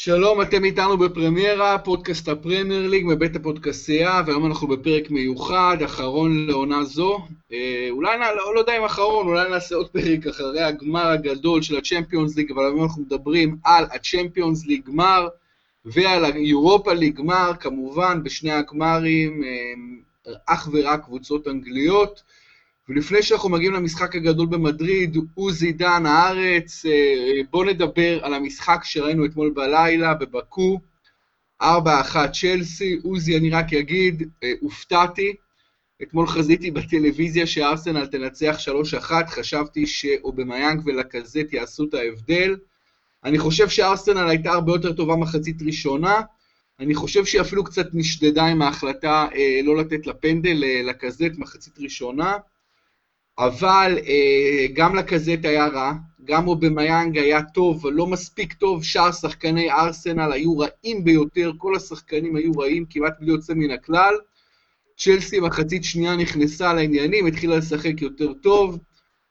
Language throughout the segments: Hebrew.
שלום, אתם איתנו בפרמיירה, פודקאסט הפרמייר ליג מבית הפודקסייה, והיום אנחנו בפרק מיוחד, אחרון לעונה זו. אה, אולי, לא, לא יודע אם אחרון, אולי נעשה עוד פרק אחרי הגמר הגדול של הצ'מפיונס ליג, אבל היום אנחנו מדברים על הצ'מפיונס ליג גמר ועל היורופה ליג גמר, כמובן בשני הגמרים, אה, אך ורק קבוצות אנגליות. ולפני שאנחנו מגיעים למשחק הגדול במדריד, עוזי דן הארץ, אה, בואו נדבר על המשחק שראינו אתמול בלילה בבקו, 4-1 צ'לסי, עוזי אני רק אגיד, אה, הופתעתי, אתמול חזיתי בטלוויזיה שארסנל תנצח 3-1, חשבתי שאובמיאנג ולקזט יעשו את ההבדל. אני חושב שארסנל הייתה הרבה יותר טובה מחצית ראשונה, אני חושב שהיא אפילו קצת נשדדה עם ההחלטה אה, לא לתת לפנדל אה, לקזט מחצית ראשונה. אבל אה, גם לקזט היה רע, גם אובמיאנג היה טוב, אבל לא מספיק טוב, שאר שחקני ארסנל היו רעים ביותר, כל השחקנים היו רעים, כמעט בלי יוצא מן הכלל. צ'לסי מחצית שנייה נכנסה לעניינים, התחילה לשחק יותר טוב.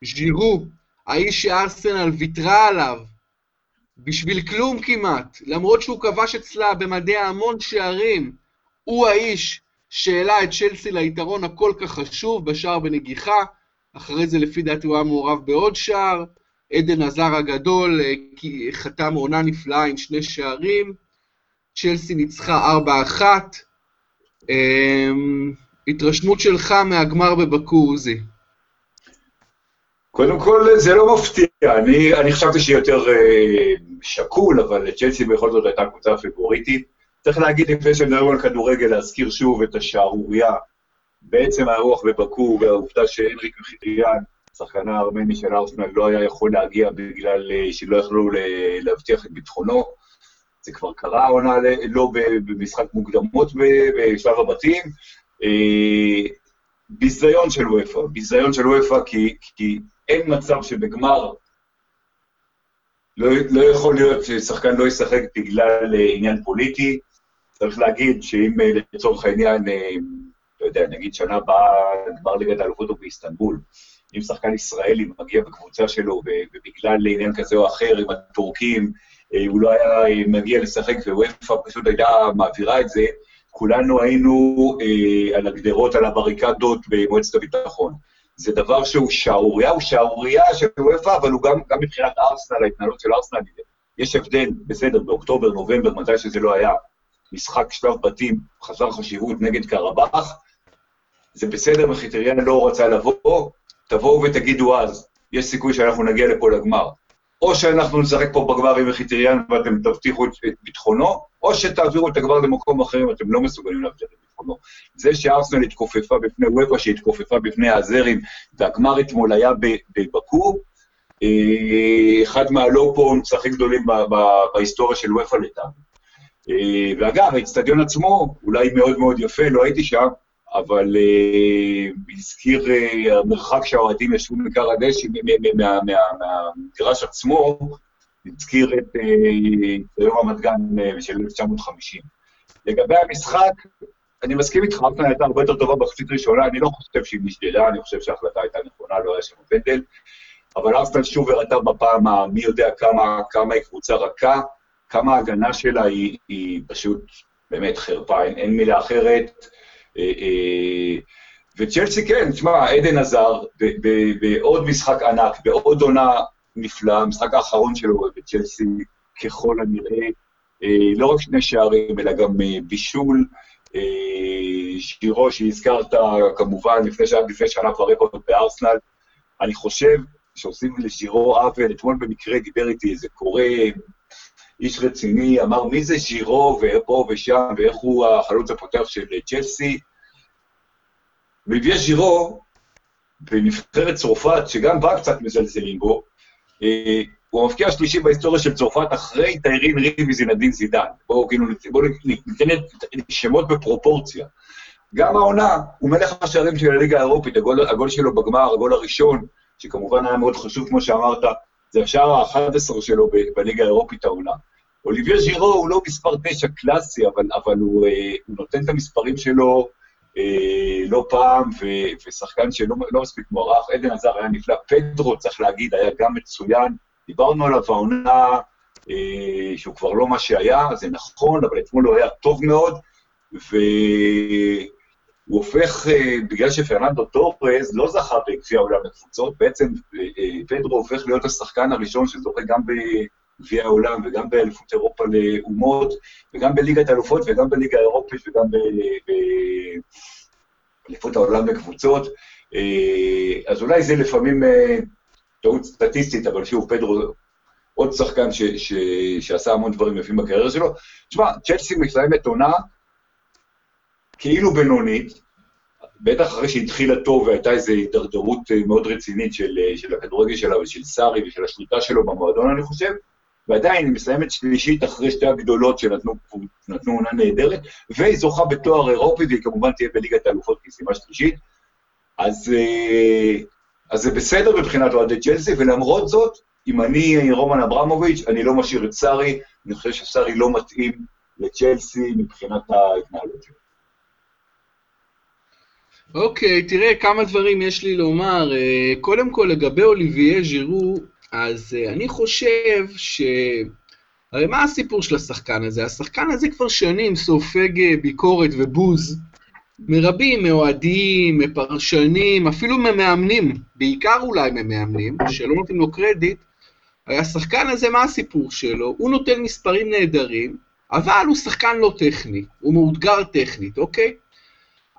ז'ירו, האיש שארסנל ויתרה עליו, בשביל כלום כמעט, למרות שהוא כבש אצלה במדי המון שערים, הוא האיש שהעלה את צ'לסי ליתרון הכל כך חשוב בשער בנגיחה. אחרי זה לפי דעתי הוא היה מעורב בעוד שער, עדן עזר הגדול אה, חתם עונה נפלאה עם שני שערים, צ'לסי ניצחה 4-1. אמ, התרשמות שלך מהגמר בבקו, עוזי. קודם כל, זה לא מפתיע. אני, אני חשבתי שהיא יותר אה, שקול, אבל צ'לסי בכל זאת הייתה קבוצה פיבוריטית. צריך להגיד, לפני שמדברים על כדורגל, להזכיר שוב את השערורייה בעצם האירוח בבקו והעובדה שהנריק מחיריאן, שחקנה הארמני של ארסנל, לא היה יכול להגיע בגלל אה, שלא יכלו להבטיח את ביטחונו. זה כבר קרה העונה לא במשחק מוקדמות בשלב הבתים. אה, ביזיון של וופא, ביזיון של וופא כי, כי אין מצב שבגמר לא, לא יכול להיות ששחקן לא ישחק בגלל אה, עניין פוליטי. צריך להגיד שאם לצורך העניין יודע, נגיד שנה הבאה גמר ליגת האלופות הוא באיסטנבול. אם שחקן ישראלי מגיע בקבוצה שלו, ובגלל עניין כזה או אחר עם הטורקים, אה, הוא לא היה אה, מגיע לשחק, ווופא פשוט הייתה מעבירה את זה, כולנו היינו אה, על הגדרות, על הבריקדות במועצת הביטחון. זה דבר שהוא שערורייה, הוא שערורייה של וופא, אבל הוא גם, גם מבחינת ארסנל, ההתנהלות של ארסנל, יש הבדל, בסדר, באוקטובר, נובמבר, מתי שזה לא היה, משחק שלב בתים חסר חשיבות נגד קרבאח, זה בסדר, מחיטריאן לא רצה לבוא, תבואו ותגידו אז, יש סיכוי שאנחנו נגיע לפה לגמר. או שאנחנו נשחק פה בגמר עם מחיטריאן ואתם תבטיחו את ביטחונו, או שתעבירו את הגמר למקום אחר אם אתם לא מסוגלים להבטיח את ביטחונו. זה שארסנל התכופפה בפני וופא, שהתכופפה בפני הזרים, והגמר אתמול היה בבקו, אה, אחד מהלואו-פונטס הכי גדולים בהיסטוריה של וופא לטעמי. אה, ואגב, האיצטדיון עצמו, אולי מאוד מאוד יפה, לא הייתי שם, אבל הזכיר uh, המרחק שהאוהדים ישבו מכר הדשא, מהמגרש עצמו, הזכיר את יום uh, רמת גן של 1950. לגבי המשחק, אני מסכים איתך, ארסנל הייתה הרבה יותר טובה בחצית ראשונה, אני לא חושב שהיא נשדדה, אני חושב שההחלטה הייתה נכונה, לא היה שם פנדל, אבל ארסנל שוב הראתה בפעם המי יודע כמה, כמה היא קבוצה רכה, כמה ההגנה שלה היא, היא פשוט באמת חרפה, אין, אין מילה אחרת. אה, אה, וצ'לסי כן, תשמע, עדן עזר בעוד משחק ענק, בעוד עונה נפלאה, המשחק האחרון שלו בצ'לסי ככל הנראה, אה, לא רק שני שערים, אלא גם בישול. שירו שהזכרת כמובן לפני שנה, לפני שנה כבר רקורד בארסנל. אני חושב שעושים לשירו עוול, אתמול במקרה דיבר איתי איזה קורא, איש רציני, אמר מי זה שירו ופה ושם, ואיך הוא החלוץ הפותח של צ'לסי. ויביה ז'ירו, בנבחרת צרפת, שגם בה קצת מזלזלים בו, אה, הוא המפקיע השלישי בהיסטוריה של צרפת אחרי טיירין ריבי וזינדין זידן. בואו כאילו, בוא ניתן שמות בפרופורציה. גם העונה, הוא מלך השערים של הליגה האירופית, הגול, הגול שלו בגמר, הגול הראשון, שכמובן היה מאוד חשוב, כמו שאמרת, זה השער ה-11 שלו בליגה האירופית העונה. אוליביה ז'ירו הוא לא מספר 9 קלאסי, אבל, אבל הוא, אה, הוא נותן את המספרים שלו אה, לא פעם, ו- ושחקן שלא לא מספיק מוערך. עדן עזר היה נפלא, פדרו, צריך להגיד, היה גם מצוין. דיברנו עליו העונה, אה, שהוא כבר לא מה שהיה, זה נכון, אבל אתמול הוא היה טוב מאוד, והוא הופך, אה, בגלל שפרננדו טורפרז לא זכה בגביע העולם לקבוצות, בעצם פדרו הופך להיות השחקן הראשון שזוכה גם בגביע העולם וגם באליפות אירופה לאומות, וגם בליגת האלופות וגם בליגה האירופית וגם באליפות העולם לקבוצות. אז אולי זה לפעמים טעות סטטיסטית, אבל שוב, פדרו עוד שחקן ש, ש, שעשה המון דברים יפים בקריירה שלו. תשמע, צ'לסי מסיימת עונה כאילו בינונית, בטח אחרי שהתחילה טוב והייתה איזו הידרדרות אה, מאוד רצינית של, אה, של הכדורגל שלה ושל סארי ושל השליטה שלו במועדון, אני חושב, ועדיין היא מסיימת שלישית אחרי שתי הגדולות שנתנו עונה נהדרת, והיא זוכה בתואר אירופי, והיא כמובן תהיה בליגת האלופות כסיימה שלישית. אז, אה, אז זה בסדר מבחינת אוהדי צ'לסי, ולמרות זאת, אם אני רומן אברמוביץ', אני לא משאיר את סארי, אני חושב שסארי לא מתאים לצ'לסי מבחינת ההתנהלות שלו. אוקיי, okay, תראה, כמה דברים יש לי לומר. אה, קודם כל, לגבי אוליביה ז'ירו, אז אה, אני חושב ש... הרי מה הסיפור של השחקן הזה? השחקן הזה כבר שנים סופג אה, ביקורת ובוז מרבים, מאוהדים, מפרשנים, אפילו ממאמנים, בעיקר אולי ממאמנים, שלא נותנים לו קרדיט, הרי השחקן הזה, מה הסיפור שלו? הוא נותן מספרים נהדרים, אבל הוא שחקן לא טכני, הוא מאותגר טכנית, אוקיי?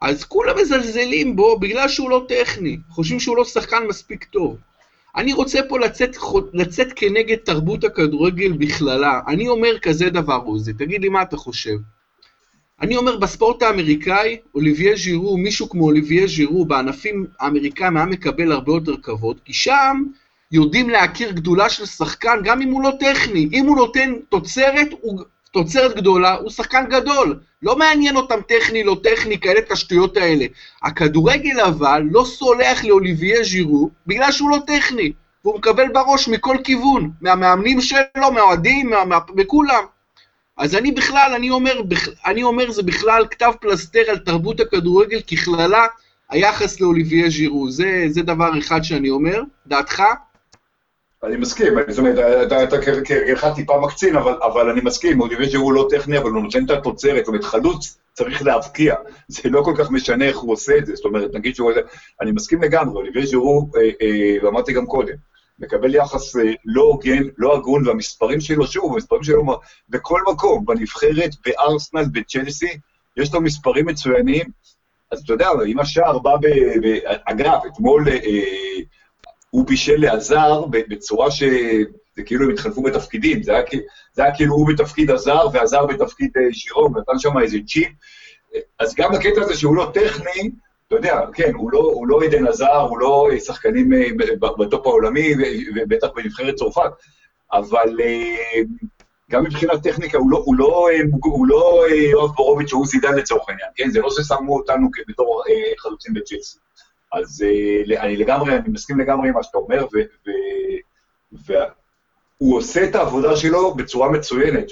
אז כולם מזלזלים בו בגלל שהוא לא טכני, חושבים שהוא לא שחקן מספיק טוב. אני רוצה פה לצאת, לצאת כנגד תרבות הכדורגל בכללה. אני אומר כזה דבר, עוזי, תגיד לי מה אתה חושב. אני אומר, בספורט האמריקאי, אוליביה ז'ירו, מישהו כמו אוליביה ז'ירו, בענפים האמריקאים היה מקבל הרבה יותר כבוד, כי שם יודעים להכיר גדולה של שחקן, גם אם הוא לא טכני. אם הוא נותן תוצרת, הוא תוצרת גדולה, הוא שחקן גדול. לא מעניין אותם טכני, לא טכני, כאלה את השטויות האלה. הכדורגל אבל לא סולח לאוליביה ז'ירו, בגלל שהוא לא טכני. והוא מקבל בראש מכל כיוון, מהמאמנים שלו, מהאוהדים, מה, מה, מכולם. אז אני בכלל, אני אומר, אני אומר זה בכלל כתב פלסתר על תרבות הכדורגל ככללה, היחס לאוליביה ז'ירו. זה, זה דבר אחד שאני אומר. דעתך? אני מסכים, זאת אומרת, אתה כהרגלך טיפה מקצין, אבל, אבל אני מסכים, אוליביה ז'ירו לא טכני, אבל הוא נותן את התוצרת, זאת אומרת, חלוץ צריך להבקיע, זה לא כל כך משנה איך הוא עושה את זה, זאת אומרת, נגיד שהוא... אני מסכים לגמרי, אוליביה ז'ירו, אה, אה, ואמרתי גם קודם, מקבל יחס אה, לא הוגן, לא הגון, והמספרים שלו, שוב, המספרים שלו בכל מקום, בנבחרת, בארסנל, בצ'לסי, יש לו מספרים מצוינים, אז אתה יודע, אם השער בא ב... ב אגב, אתמול אה, הוא בישל לעזר בצורה ש... זה כאילו הם התחלפו בתפקידים, זה היה, זה היה כאילו הוא בתפקיד הזר ועזר בתפקיד אה, שירו, נתן שם איזה צ'יפ. אז גם הקטע הזה שהוא לא טכני, אתה יודע, כן, הוא לא, הוא לא עדן עזר, הוא לא שחקנים אה, בטופ העולמי, ובטח בנבחרת צרפת, אבל אה, גם מבחינת טכניקה, הוא לא, הוא לא, הוא לא יואב בורוביץ' שהוא זידן לצורך העניין, כן? זה לא ששמו אותנו בתור חלוצים בצ'לסי. אז אני לגמרי, אני מסכים לגמרי עם מה שאתה אומר, והוא עושה את העבודה שלו בצורה מצוינת,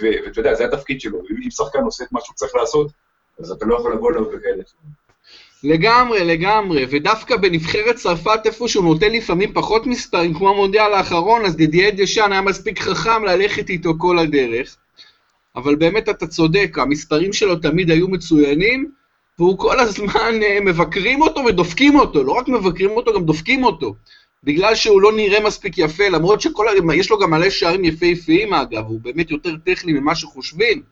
ואתה יודע, זה התפקיד שלו, אם שחקן עושה את מה שהוא צריך לעשות, אז אתה לא יכול לבוא אליו בכאלה. לגמרי, לגמרי, ודווקא בנבחרת צרפת איפה שהוא נותן לפעמים פחות מספרים, כמו המונדיאל האחרון, אז דידיאל דשאן היה מספיק חכם ללכת איתו כל הדרך. אבל באמת אתה צודק, המספרים שלו תמיד היו מצוינים, והוא כל הזמן אה, מבקרים אותו ודופקים אותו, לא רק מבקרים אותו, גם דופקים אותו. בגלל שהוא לא נראה מספיק יפה, למרות שיש לו גם מלא שערים יפהפיים אגב, הוא באמת יותר טכני ממה שחושבים,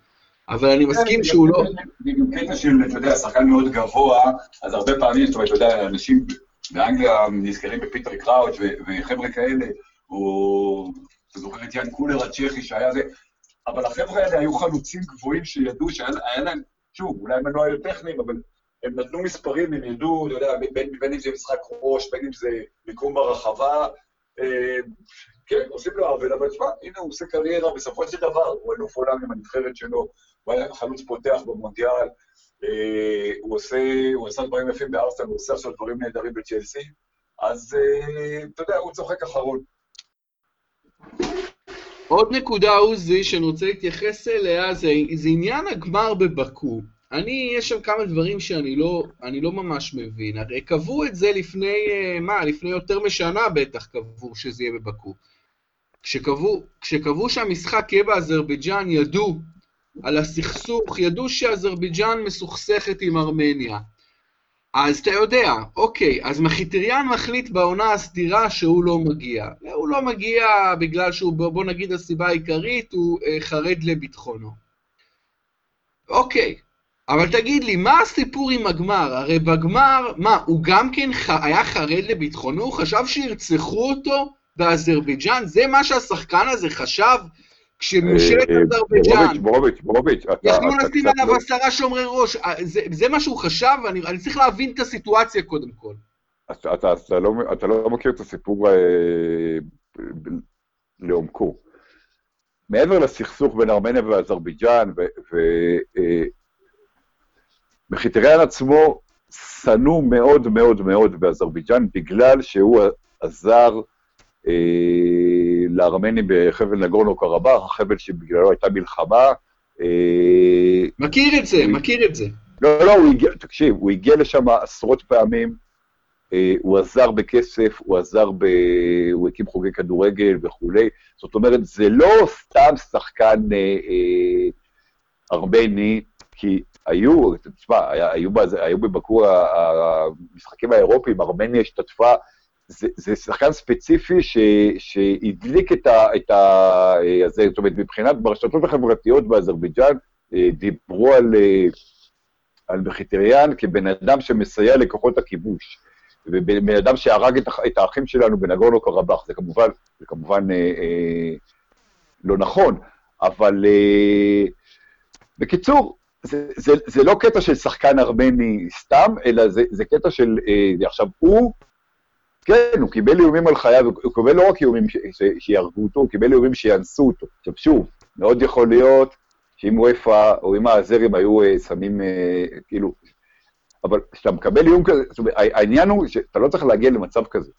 אבל אני מסכים שהוא לא... זה קטע של, אתה יודע, שחקן מאוד גבוה, אז הרבה פעמים, זאת אומרת, אתה יודע, אנשים באנגליה נזכרים בפיטר קראוץ' וחבר'ה כאלה, או אתה זוכר את יאן קולר הצ'כי שהיה זה, אבל החבר'ה האלה היו חלוצים גבוהים שידעו שהיה להם שוב, אולי הם לא היו טכניים, אבל הם נתנו מספרים, הם ידעו, אתה יודע, בין, בין אם זה משחק ראש, בין אם זה מיקום ברחבה, אה, כן, עושים לו עוול, אבל תשמע, הנה הוא עושה קריירה, בסופו של דבר, הוא אלוף עולם עם הנבחרת שלו, הוא היה חלוץ פותח במונדיאל, אה, הוא עושה, הוא עשה דברים יפים בארסטל, הוא עושה עכשיו דברים נהדרים בצ'לסי, אז אה, אתה יודע, הוא צוחק אחרון. עוד נקודה, עוזי, שאני רוצה להתייחס אליה, זה, זה עניין הגמר בבקו. אני, יש שם כמה דברים שאני לא, לא ממש מבין. הרי קבעו את זה לפני, אה, מה, לפני יותר משנה בטח קבעו שזה יהיה בבקו. כשקבעו שהמשחק יהיה באזרבייג'אן, ידעו על הסכסוך, ידעו שאזרבייג'אן מסוכסכת עם ארמניה. אז אתה יודע, אוקיי, אז מחיטריאן מחליט בעונה הסדירה שהוא לא מגיע. הוא לא מגיע בגלל שהוא, בוא נגיד הסיבה העיקרית, הוא אה, חרד לביטחונו. אוקיי, אבל תגיד לי, מה הסיפור עם הגמר? הרי בגמר, מה, הוא גם כן ח... היה חרד לביטחונו? הוא חשב שירצחו אותו באזרבייג'אן? זה מה שהשחקן הזה חשב? כשממשלת אה, אה, אזרבייג'אן, בורוביץ', בורוביץ', אתה יכלו לשים עליו לא- עשרה שומרי ראש, אה, זה, זה מה שהוא חשב, אני, אני צריך להבין את הסיטואציה קודם כל. אתה, אתה, אתה, לא, אתה לא מכיר את הסיפור אה, לעומקו. מעבר לסכסוך בין ארמניה ואזרבייג'אן, ומחיטריאן עצמו שנוא מאוד מאוד מאוד באזרבייג'אן, בגלל שהוא עזר אה, לארמנים בחבל נגורנו קרבאח, החבל שבגללו הייתה מלחמה. אה, מכיר את זה, מכיר את זה. לא, לא, הוא הגיע, תקשיב, הוא הגיע לשם עשרות פעמים, אה, הוא עזר בכסף, הוא עזר ב... הוא הקים חוגי כדורגל וכולי. זאת אומרת, זה לא סתם שחקן אה, אה, ארמני, כי היו, תשמע, היו, היו בבקור המשחקים האירופיים, ארמניה השתתפה, זה, זה שחקן ספציפי ש, שהדליק את ה... את ה אה, זה, זאת אומרת, מבחינת, ברשתות החברתיות באזרבייג'אן, אה, דיברו על... אה, על מחיטריאן כבן אדם שמסייע לכוחות הכיבוש, ובן אדם שהרג את, את האחים שלנו בנגורנו קרבאח, זה כמובן, זה כמובן אה, אה, לא נכון, אבל אה, בקיצור, זה, זה, זה לא קטע של שחקן ארמני סתם, אלא זה, זה קטע של, אה, עכשיו הוא, כן, הוא קיבל איומים על חייו, הוא קיבל לא רק איומים שיהרגו אותו, הוא קיבל איומים שיאנסו אותו. עכשיו שוב, מאוד יכול להיות שאם וופא או אם האזרים היו אה, שמים, אה, כאילו, אבל כשאתה מקבל איום כזה, זאת אומרת, הע- העניין הוא שאתה לא צריך להגיע למצב כזה.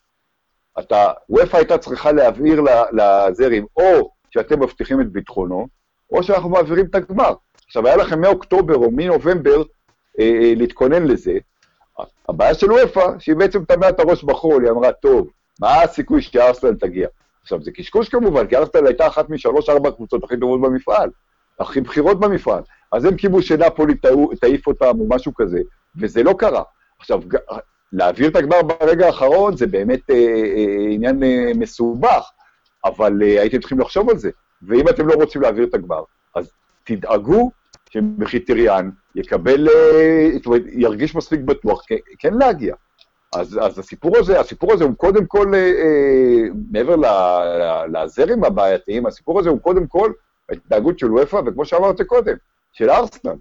אתה, וופא הייתה צריכה להבהיר ל- לזרים, או שאתם מבטיחים את ביטחונו, או שאנחנו מעבירים את הגמר. עכשיו, היה לכם מאוקטובר או מנובמבר אה, אה, להתכונן לזה. הבעיה של וופא, שהיא בעצם טמאה את הראש בחול, היא אמרה, טוב, מה הסיכוי שארסנל תגיע? עכשיו, זה קשקוש כמובן, כי ארסנל הייתה אחת משלוש-ארבע הקבוצות הכי טובות במפעל, הכי בכירות במפעל. אז הם קיוו שנפולי תעיף אותם או משהו כזה, וזה לא קרה. עכשיו, להעביר את הגמר ברגע האחרון זה באמת אה, אה, עניין אה, מסובך, אבל אה, הייתם צריכים לחשוב על זה. ואם אתם לא רוצים להעביר את הגמר, אז תדאגו שמחיטריאן יקבל, אה, זאת אומרת, ירגיש מספיק בטוח כן להגיע. אז, אז הסיפור הזה, הסיפור הזה הוא קודם כל, אה, אה, מעבר לזרים הבעייתיים, הסיפור הזה הוא קודם כל ההתנהגות של וופא, וכמו שאמרתי קודם, של ארסנל.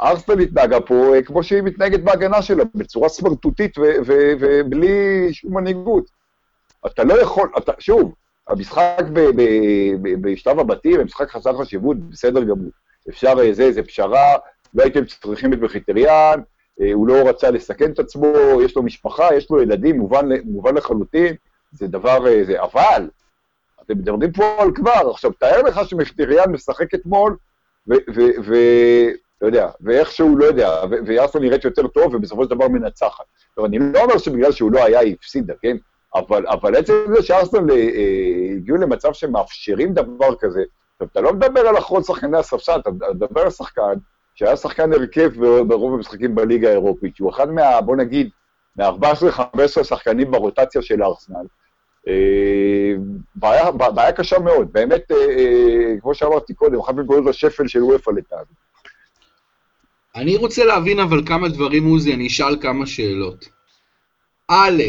ארסנל התנהגה פה אה, כמו שהיא מתנהגת בהגנה שלה, בצורה סמרטוטית ובלי שום מנהיגות. אתה לא יכול, אתה, שוב, המשחק בשלב הבתים, המשחק חסר חשיבות, בסדר גמור. אפשר, אה, זה, זה פשרה, לא הייתם צריכים את מחיטריאן, אה, הוא לא רצה לסכן את עצמו, יש לו משפחה, יש לו ילדים, מובן, מובן לחלוטין, זה דבר, אה, זה, אבל, אתם מדברים פה על גמר, עכשיו, תאר לך שמחיטריאן משחק אתמול, ואתה יודע, ואיכשהו, לא יודע, ו- ויאסו נראית יותר טוב, ובסופו של דבר מנצחת. עכשיו, אני לא אומר שבגלל שהוא לא היה, היא הפסידה, כן? אבל, אבל עצם זה שארסנל אה, הגיעו למצב שמאפשרים דבר כזה, עכשיו, אתה לא מדבר על אחרון שחקני הספסל, אתה מדבר על שחקן שהיה שחקן הרכב ברוב המשחקים בליגה האירופית, שהוא אחד מה, בוא נגיד, מה-14-15 שחקנים ברוטציה של ארסנל. אה, בעיה, בעיה קשה מאוד, באמת, אה, אה, כמו שאמרתי קודם, אחת מנקודות השפל של וופא לטעמי. אני רוצה להבין אבל כמה דברים, עוזי, אני אשאל כמה שאלות. א',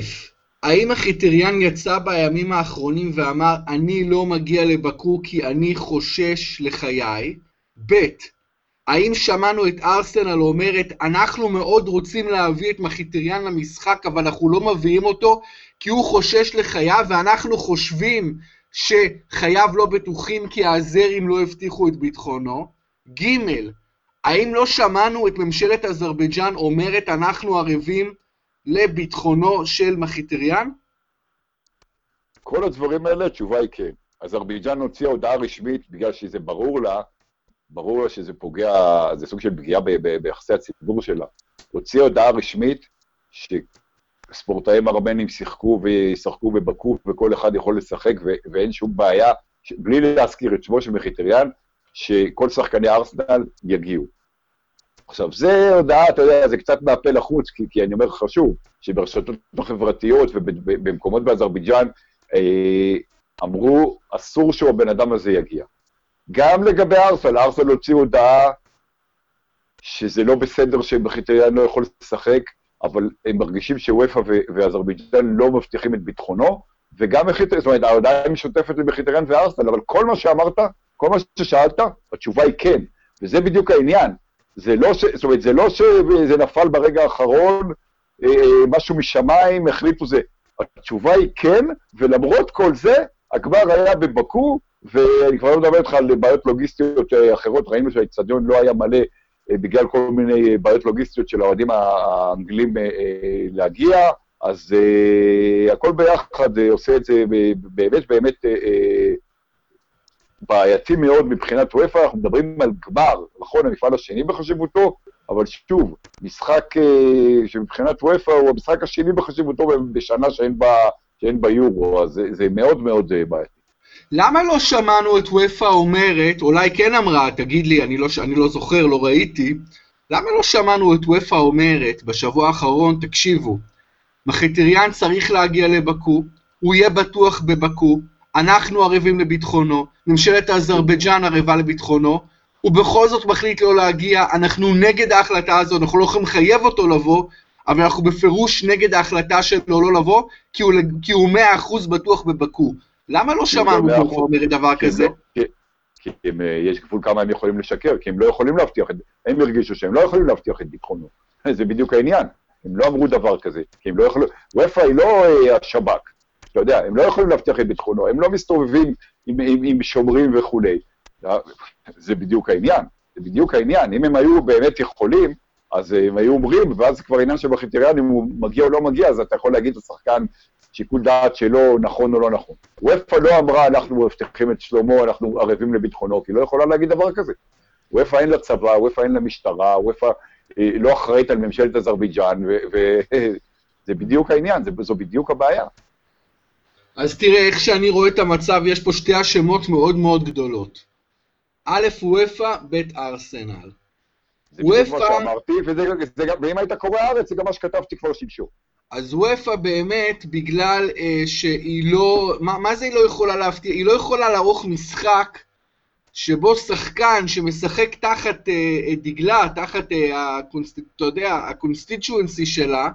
האם החיטריאן יצא בימים האחרונים ואמר, אני לא מגיע לבקור כי אני חושש לחיי? ב', האם שמענו את ארסנל אומרת, אנחנו מאוד רוצים להביא את מחיטריאן למשחק, אבל אנחנו לא מביאים אותו כי הוא חושש לחייו, ואנחנו חושבים שחייו לא בטוחים כי האזרים לא הבטיחו את ביטחונו? ג', האם לא שמענו את ממשלת אזרבייג'אן אומרת, אנחנו ערבים לביטחונו של מחיטריאן? כל הדברים האלה, התשובה היא כן. אזרבייג'אן הוציאה הודעה רשמית, בגלל שזה ברור לה, ברור לה שזה פוגע, זה סוג של פגיעה ביחסי הציבור שלה. הוציאה הודעה רשמית ספורטאים ארמנים שיחקו וישחקו בבקו, וכל אחד יכול לשחק, ו- ואין שום בעיה, ש- בלי להזכיר את שמו של מחיטריאן, שכל שחקני ארסנל יגיעו. עכשיו, זה הודעה, אתה יודע, זה קצת מהפה לחוץ, כי, כי אני אומר לך שוב, שברשתות החברתיות ובמקומות באזרבייג'אן אה, אמרו, אסור שהבן אדם הזה יגיע. גם לגבי ארסנל, ארסנל הוציאו הודעה שזה לא בסדר שמחיטריאן לא יכול לשחק, אבל הם מרגישים שוופא ואזרבייג'אן לא מבטיחים את ביטחונו, וגם מחיטריאן, זאת אומרת, ההודעה משותפת למחיטריאן וארסנל, אבל כל מה שאמרת, כל מה ששאלת, התשובה היא כן, וזה בדיוק העניין. זה לא ש... זאת אומרת, זה לא שזה נפל ברגע האחרון, אה, אה, משהו משמיים, החליטו זה. התשובה היא כן, ולמרות כל זה, הגמר היה בבקו, ואני כבר לא מדבר איתך על בעיות לוגיסטיות אה, אחרות, ראינו שהאיצטדיון לא היה מלא בגלל כל מיני בעיות לוגיסטיות של האוהדים האנגלים להגיע, אז הכל ביחד עושה את זה באמת באמת בעייתי מאוד מבחינת וופא, אנחנו מדברים על גמר, נכון, המפעל השני בחשיבותו, אבל שוב, משחק שמבחינת וופא הוא המשחק השני בחשיבותו בשנה שאין בה, שאין בה יורו, אז זה, זה מאוד מאוד בעייתי. למה לא שמענו את ופא אומרת, אולי כן אמרה, תגיד לי, אני לא, אני לא זוכר, לא ראיתי, למה לא שמענו את ופא אומרת בשבוע האחרון, תקשיבו, מחיטריאן צריך להגיע לבקו, הוא יהיה בטוח בבקו, אנחנו ערבים לביטחונו, ממשלת אזרבייג'אן ערבה לביטחונו, הוא בכל זאת מחליט לא להגיע, אנחנו נגד ההחלטה הזו, אנחנו לא יכולים לחייב אותו לבוא, אבל אנחנו בפירוש נגד ההחלטה שלו לא לבוא, כי הוא מאה אחוז בטוח בבקו. למה לא שמענו פה אומרת דבר כזה? לא- כי הם, אה, יש גבול כמה הם יכולים לשקר, כי הם לא יכולים להבטיח את, הם הרגישו שהם לא יכולים להבטיח את ביטחונו. זה בדיוק העניין. הם לא אמרו דבר כזה, כי הם לא יכולים, וופא היא לא אה, השב"כ, אתה יודע, הם לא יכולים להבטיח את ביטחונו, הם לא מסתובבים עם, עם, עם שומרים וכולי. זה בדיוק העניין, זה בדיוק העניין. אם הם היו באמת יכולים, אז הם היו אומרים, ואז זה כבר עניין של בחיטריאן, אם הוא מגיע או לא מגיע, אז אתה יכול להגיד לשחקן, שיקול דעת שלו נכון או לא נכון. וופא לא אמרה, אנחנו מבטיחים את שלמה, אנחנו ערבים לביטחונו, כי לא יכולה להגיד דבר כזה. וופא אין לה צבא, וופא אין לה משטרה, וופא אה, לא אחראית על ממשלת אזרבייג'אן, וזה בדיוק העניין, זו בדיוק הבעיה. אז תראה, איך שאני רואה את המצב, יש פה שתי השמות מאוד מאוד גדולות. א', וופא, ב', ארסנל. זה בדיוק מה שאמרתי, ואם היית קורא הארץ, זה גם מה שכתבתי כבר שלשום. אז אופ"א באמת, בגלל אה, שהיא לא, מה, מה זה היא לא יכולה להפתיע? היא לא יכולה לערוך משחק שבו שחקן שמשחק תחת אה, דגלה, תחת, אה, ה const, אתה יודע, ה constituency שלה,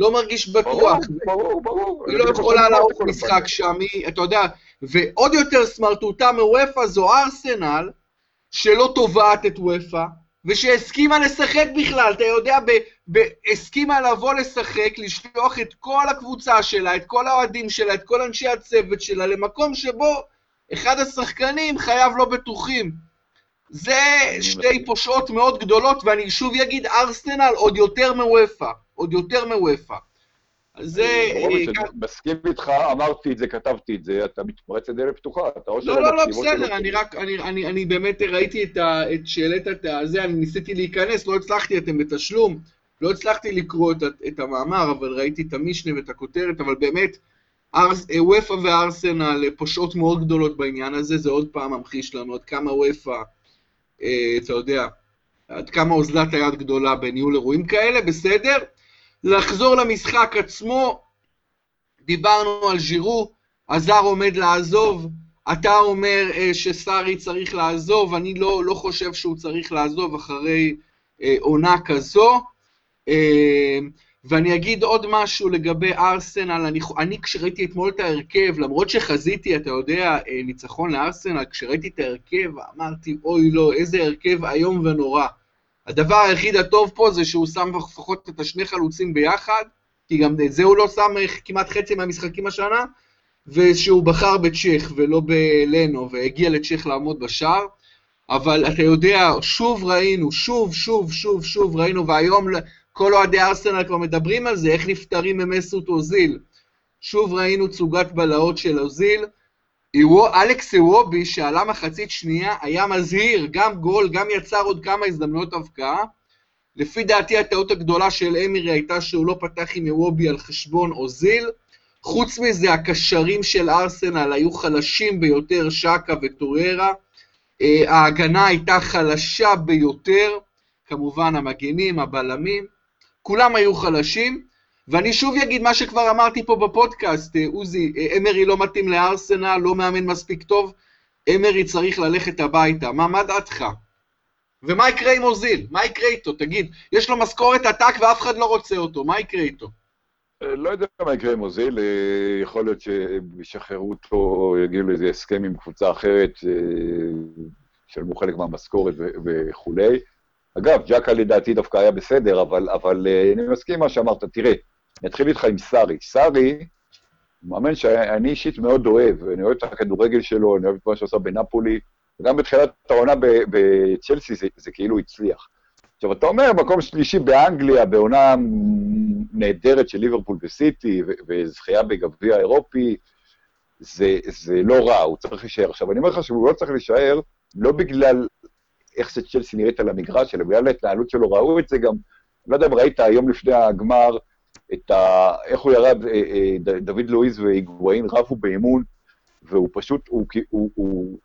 לא מרגיש בטוח. ברור, ברור. היא לא יכולה לערוך משחק שם, היא, אתה יודע, ועוד יותר סמרטוטה מאופ"א זו ארסנל, שלא תובעת את וופא, ושהסכימה לשחק בכלל, אתה יודע, ב, ב, הסכימה לבוא לשחק, לשלוח את כל הקבוצה שלה, את כל האוהדים שלה, את כל אנשי הצוות שלה, למקום שבו אחד השחקנים חייו לא בטוחים. זה שתי פושעות מאוד גדולות, ואני שוב אגיד, ארסנל עוד יותר מוופא, עוד יותר מוופא. זה... אה, מסכים איתך, אמרתי את זה, כתבתי את זה, אתה מתפרץ לדלת פתוחה, אתה או לא, לא, לא, בסדר, אני רק, אני באמת ראיתי את שהעלית את זה, אני ניסיתי להיכנס, לא הצלחתי, אתם בתשלום, לא הצלחתי לקרוא את המאמר, אבל ראיתי את המשנה ואת הכותרת, אבל באמת, וופא וארסנל פושעות מאוד גדולות בעניין הזה, זה עוד פעם ממחיש לנו עד כמה וופא, אה, אתה יודע, עד כמה אוזלת היד גדולה בניהול אירועים כאלה, בסדר? לחזור למשחק עצמו, דיברנו על ז'ירו, הזר עומד לעזוב, אתה אומר אה, שסארי צריך לעזוב, אני לא, לא חושב שהוא צריך לעזוב אחרי אה, עונה כזו. אה, ואני אגיד עוד משהו לגבי ארסנל, אני, אני כשראיתי אתמול את ההרכב, למרות שחזיתי, אתה יודע, אה, ניצחון לארסנל, כשראיתי את ההרכב, אמרתי, אוי לא, איזה הרכב איום ונורא. הדבר היחיד הטוב פה זה שהוא שם לפחות את השני חלוצים ביחד, כי גם את זה הוא לא שם כמעט חצי מהמשחקים השנה, ושהוא בחר בצ'ך ולא בלנו, והגיע לצ'ך לעמוד בשער. אבל אתה יודע, שוב ראינו, שוב, שוב, שוב, שוב ראינו, והיום כל אוהדי ארסנל כבר מדברים על זה, איך נפטרים ממסות אוזיל. שוב ראינו תצוגת בלהות של אוזיל, אלכס איוובי, שעלה מחצית שנייה, היה מזהיר, גם גול, גם יצר עוד כמה הזדמנויות הבקעה. לפי דעתי הטעות הגדולה של אמירי הייתה שהוא לא פתח עם איוובי על חשבון אוזיל. חוץ מזה, הקשרים של ארסנל היו חלשים ביותר, שקה וטוררה. אה, ההגנה הייתה חלשה ביותר, כמובן המגנים, הבלמים, כולם היו חלשים. ואני שוב אגיד מה שכבר אמרתי פה בפודקאסט, אה, עוזי, אה, אמרי לא מתאים לארסנל, לא מאמן מספיק טוב, אמרי צריך ללכת הביתה. מה, מה דעתך? ומה יקרה עם אוזיל? מה יקרה איתו? תגיד, יש לו משכורת עתק ואף אחד לא רוצה אותו, מה יקרה איתו? אה, לא יודע מה יקרה עם אוזיל, יכול להיות שישחררו אותו, או יגיעו לאיזה הסכם עם קבוצה אחרת, ישלמו חלק מהמשכורת וכולי. אגב, ג'קה לדעתי דווקא היה בסדר, אבל, אבל אני מסכים מה שאמרת. תראה, אני אתחיל איתך עם סארי. סארי, מאמן שאני אישית מאוד אוהב, אני אוהב את הכדורגל שלו, אני אוהב את מה שהוא בנפולי, וגם בתחילת העונה בצ'לסי זה, זה כאילו הצליח. עכשיו, אתה אומר, מקום שלישי באנגליה, בעונה נהדרת של ליברפול וסיטי, וזכייה בגביע האירופי, זה, זה לא רע, הוא צריך להישאר. עכשיו, אני אומר לך שהוא לא צריך להישאר, לא בגלל איך שצ'לסי נראית על המגרש, אלא בגלל ההתנהלות שלו, ראו את זה גם, לא יודע אם ראית היום לפני הגמר, את ה... איך הוא ירד, אה, אה, דוד לואיז והיגואין רבו באימון, והוא פשוט, הוא, הוא, הוא,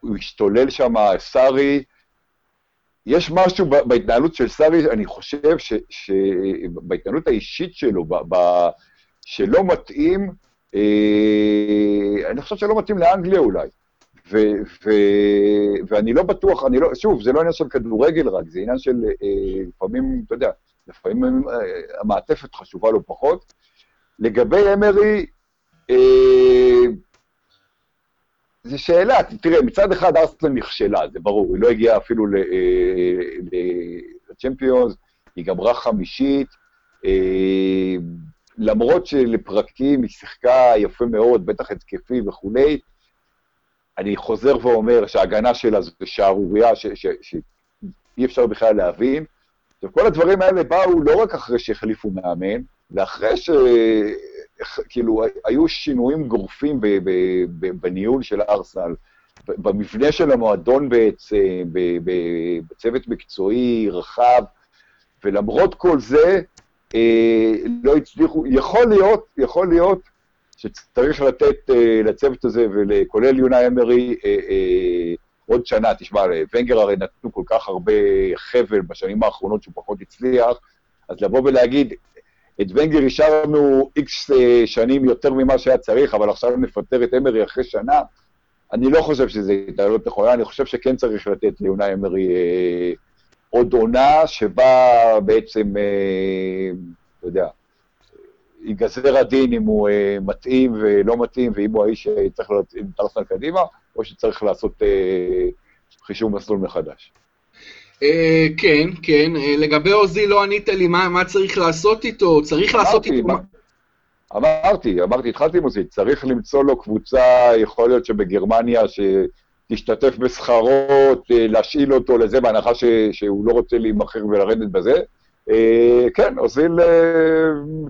הוא השתולל שם, סארי, יש משהו בהתנהלות של סארי, אני חושב שבהתנהלות האישית שלו, ב, ב, שלא מתאים, אה, אני חושב שלא מתאים לאנגליה אולי. ו, ו, ואני לא בטוח, אני לא, שוב, זה לא עניין של כדורגל רק, זה עניין של אה, לפעמים, אתה יודע, לפעמים אה, המעטפת חשובה לו פחות. לגבי אמרי, אה, זו שאלה, תראה, מצד אחד ארסנל נכשלה, זה ברור, היא לא הגיעה אפילו לצ'מפיונס, היא גמרה חמישית, אה, למרות שלפרקים היא שיחקה יפה מאוד, בטח התקפי וכולי, אני חוזר ואומר שההגנה שלה זו שערורייה שאי אפשר בכלל להבין. עכשיו, כל הדברים האלה באו לא רק אחרי שהחליפו מאמן, ואחרי ש... כאילו, היו שינויים גורפים ב, ב, ב, בניהול של ארסנל, במבנה של המועדון בעצם, בצוות מקצועי רחב, ולמרות כל זה, אה, לא הצליחו, יכול להיות, יכול להיות שצריך לתת אה, לצוות הזה, וכולל יונה אמרי, אה, אה, עוד שנה, תשמע, ונגר הרי נתנו כל כך הרבה חבל בשנים האחרונות שהוא פחות הצליח, אז לבוא ולהגיד, את ונגר השארנו איקס אה, שנים יותר ממה שהיה צריך, אבל עכשיו נפטר את אמרי אחרי שנה, אני לא חושב שזו התנהלות נכונה, אני חושב שכן צריך לתת ליונה אמרי אה, עוד עונה שבה בעצם, אה, אתה יודע, ייגזר הדין אם הוא אה, מתאים ולא מתאים, ואם הוא האיש שצריך ארסנל קדימה, או שצריך לעשות אה, חישוב מסלול מחדש. אה, כן, כן. לגבי אוזי לא ענית לי מה, צריך לעשות איתו, צריך לעשות איתו... אמרתי, אמרתי, התחלתי עם אוזי, צריך למצוא לו קבוצה, יכול להיות שבגרמניה, שתשתתף בשכרות, אה, להשאיל אותו לזה, בהנחה שהוא לא רוצה להימכר ולרדת בזה. כן, אוזיל,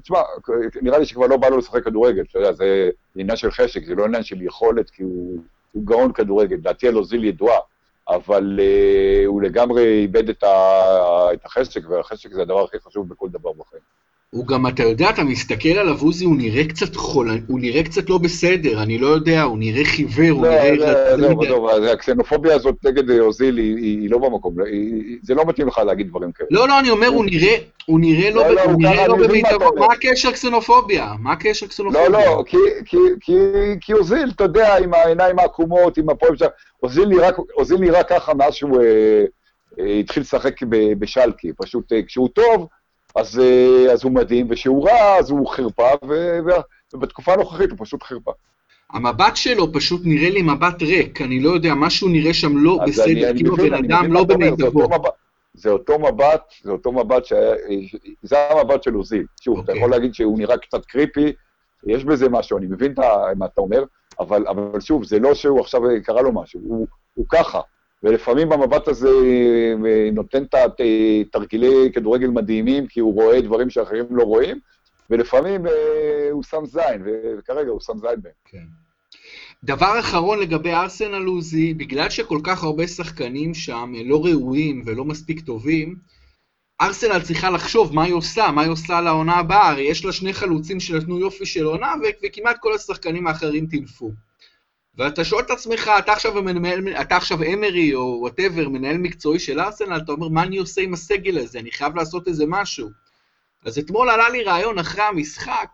תשמע, נראה לי שכבר לא בא לו לשחק כדורגל, אתה יודע, זה עניין של חשק, זה לא עניין של יכולת, כי הוא, הוא גאון כדורגל. דעתי על אוזיל ידועה. אבל uh, הוא לגמרי איבד את, ה, את החשק, והחשק זה הדבר הכי חשוב בכל דבר בחיים. הוא גם, אתה יודע, אתה מסתכל עליו, עוזי, הוא נראה קצת חול, הוא נראה קצת לא בסדר, אני לא יודע, הוא נראה חיוור, הוא לא, נראה... לא, לא, לא, לא, הקסנופוביה הזאת נגד אוזיל היא, היא לא במקום, זה לא מתאים לך להגיד דברים כאלה. לא, לא, אני אומר, הוא נראה, הוא נראה לא, לא, לא במיטבו, מה הקשר קסנופוביה? מה הקשר קסנופוביה? לא, לא, כי, אוזיל, אתה יודע, עם העיניים העקומות, עם הפועל שלו, אוזיל נראה ככה מאז שהוא אה, אה, התחיל לשחק בשלקי, פשוט אה, כשהוא טוב, אז, אה, אז הוא מדהים, וכשהוא רע, אז הוא חרפה, ו, ובתקופה הנוכחית הוא פשוט חרפה. המבט שלו פשוט נראה לי מבט ריק, אני לא יודע, משהו נראה שם לא בסדר, כאילו בן אדם לא במיטבו. זה אותו מבט, זה אותו מבט שהיה, זה המבט של עוזיל. שוב, okay. אתה אוקיי. יכול להגיד שהוא נראה קצת קריפי, יש בזה משהו, אני מבין מה אתה אומר, אבל, אבל שוב, זה לא שהוא עכשיו קרה לו משהו, הוא, הוא ככה. ולפעמים במבט הזה אה, נותן את תרגילי כדורגל מדהימים, כי הוא רואה דברים שאחרים לא רואים, ולפעמים אה, הוא שם זין, וכרגע הוא שם זין בהם. כן. דבר אחרון לגבי ארסנל עוזי, בגלל שכל כך הרבה שחקנים שם לא ראויים ולא מספיק טובים, ארסנל צריכה לחשוב מה היא עושה, מה היא עושה לעונה הבאה, הרי יש לה שני חלוצים שנתנו יופי של עונה, וכמעט כל השחקנים האחרים טינפו. ואתה שואל את עצמך, אתה עכשיו, מנהל, אתה עכשיו אמרי או whatever, מנהל מקצועי של ארסנל, אתה אומר, מה אני עושה עם הסגל הזה? אני חייב לעשות איזה משהו. אז אתמול עלה לי רעיון אחרי המשחק,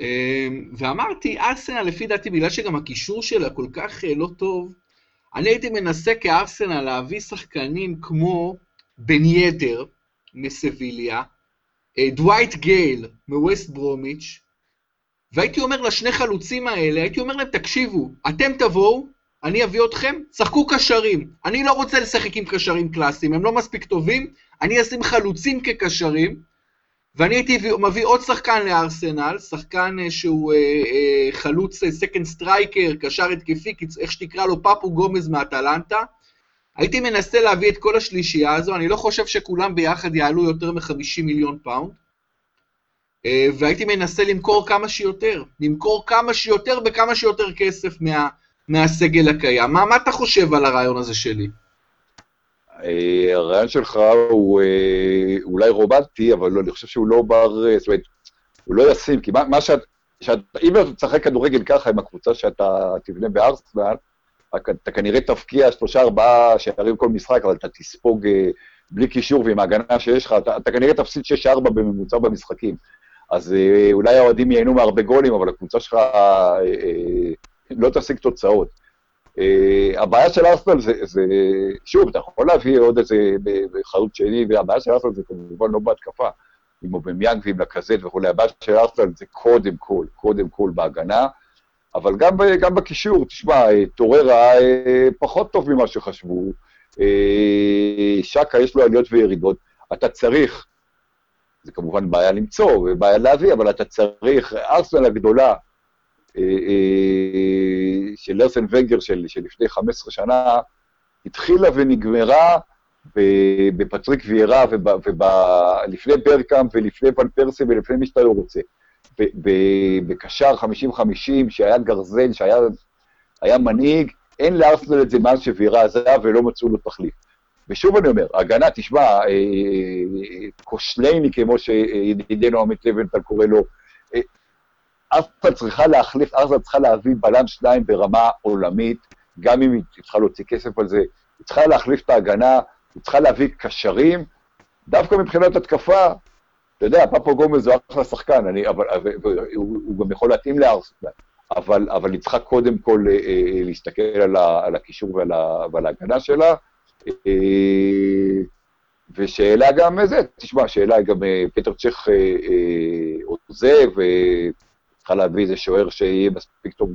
אמ, ואמרתי, ארסנל, לפי דעתי, בגלל שגם הקישור שלה כל כך אה, לא טוב, אני הייתי מנסה כארסנל להביא שחקנים כמו בן ידר מסביליה, אה, דווייט גייל מווסט ברומיץ', והייתי אומר לשני חלוצים האלה, הייתי אומר להם, תקשיבו, אתם תבואו, אני אביא אתכם, שחקו קשרים. אני לא רוצה לשחק עם קשרים קלאסיים, הם לא מספיק טובים, אני אשים חלוצים כקשרים, ואני הייתי מביא עוד שחקן לארסנל, שחקן אה, שהוא אה, אה, חלוץ second striker, קשר התקפי, איך שתקרא לו, פפו גומז מאטלנטה. הייתי מנסה להביא את כל השלישייה הזו, אני לא חושב שכולם ביחד יעלו יותר מ-50 מיליון פאונד. אה, והייתי מנסה למכור כמה שיותר, למכור כמה שיותר בכמה שיותר כסף מה, מהסגל הקיים. מה, מה אתה חושב על הרעיון הזה שלי? אה, הרעיון שלך הוא אה, אולי רומנטי, אבל לא, אני חושב שהוא לא בר, זאת אומרת, הוא לא ישים, כי מה, מה שאת, שאת, אם אתה תשחק כדורגל ככה עם הקבוצה שאתה תבנה בארסנל, אתה כנראה תפקיע שלושה ארבעה שערים כל משחק, אבל אתה תספוג בלי קישור ועם ההגנה שיש לך, אתה, אתה כנראה תפסיד שש ארבע בממוצע במשחקים. אז אה, אולי האוהדים ייהנו מהרבה גולים, אבל הקבוצה שלך אה, אה, לא תשיג תוצאות. הבעיה של ארסנל זה, זה, שוב, אתה יכול להביא עוד איזה חלוץ שני, והבעיה של ארסנל זה כמובן לא בהתקפה, עם אובמיאנג ועם לקזט וכולי, הבעיה של ארסנל זה קודם כל, קודם כל בהגנה, אבל גם, גם בקישור, תשמע, טוררה פחות טוב ממה שחשבו, שקה יש לו עליות וירידות, אתה צריך זה כמובן בעיה למצוא ובעיה להביא, אבל אתה צריך, ארסנל הגדולה אה, אה, של ארסן וגר של, לפני 15 שנה, התחילה ונגמרה בפטריק ויירה ולפני ברקאם ולפני ון פרסי ולפני מי שאתה לא רוצה. בקשר 50-50 שהיה גרזן, שהיה מנהיג, אין לארסנל את זה מאז שווירה עזב ולא מצאו לו תחליף. ושוב אני אומר, הגנה, תשמע, אה, אה, קושלייני, כמו שידידנו עמית לבנטל קורא לו, אה, ארסנל צריכה להחליף, ארסנל צריכה להביא בלם שניים ברמה עולמית, גם אם היא צריכה להוציא כסף על זה, היא צריכה להחליף את ההגנה, היא צריכה להביא קשרים, דווקא מבחינת התקפה, אתה יודע, פפו גומז הוא אחלה שחקן, אני, אבל, הוא, הוא גם יכול להתאים לארסנל, אבל, אבל היא צריכה קודם כל להסתכל על, ה, על הקישור ועל, ה, ועל ההגנה שלה, אה, ושאלה גם זה, תשמע, שאלה גם אה, פטר צ'ך אה, עוזב, וצריכה להביא איזה שוער שיהיה מספיק טוב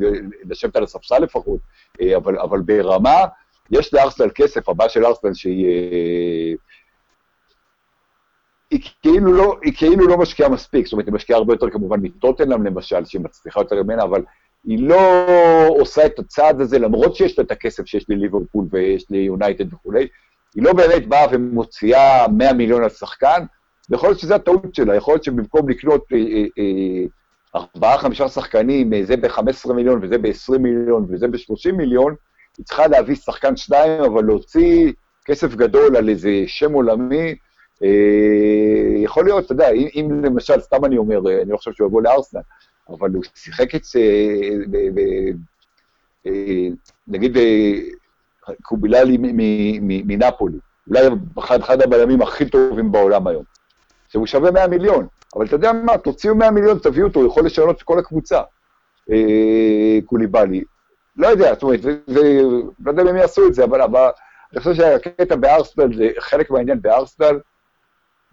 לשבת על הספסל לפחות, אבל, אבל ברמה, יש לארסנל כסף, הבעיה של ארסנל שהיא... היא כאילו, לא, היא כאילו לא משקיעה מספיק, זאת אומרת, היא משקיעה הרבה יותר כמובן מטוטנאם למשל, שהיא מצליחה יותר ממנה, אבל היא לא עושה את הצעד הזה, למרות שיש לה את הכסף שיש לי ליברפול ויש לי יונייטד וכולי, היא לא באמת באה ומוציאה 100 מיליון על שחקן, ויכול להיות שזו הטעות שלה, יכול להיות שבמקום לקנות אה, אה, אה, ארבעה, חמישה שחקנים, זה ב-15 מיליון וזה ב-20 מיליון וזה ב-30 מיליון, היא צריכה להביא שחקן שניים, אבל להוציא כסף גדול על איזה שם עולמי, יכול להיות, אתה יודע, אם למשל, סתם אני אומר, אני לא חושב שהוא יבוא לארסנל, אבל הוא שיחק את זה, אה, נגיד קוביללי מנפולי, אולי אחד הבלמים הכי טובים בעולם היום. שהוא שווה 100 מיליון, אבל אתה יודע מה, תוציאו 100 מיליון, תביאו אותו, הוא יכול לשנות את כל הקבוצה. אה, קוליבאלי. לא יודע, זאת אומרת, לא יודע אם הם יעשו את זה, אבל, אבל אני חושב שהקטע בארסנל, זה חלק מהעניין בארסנל,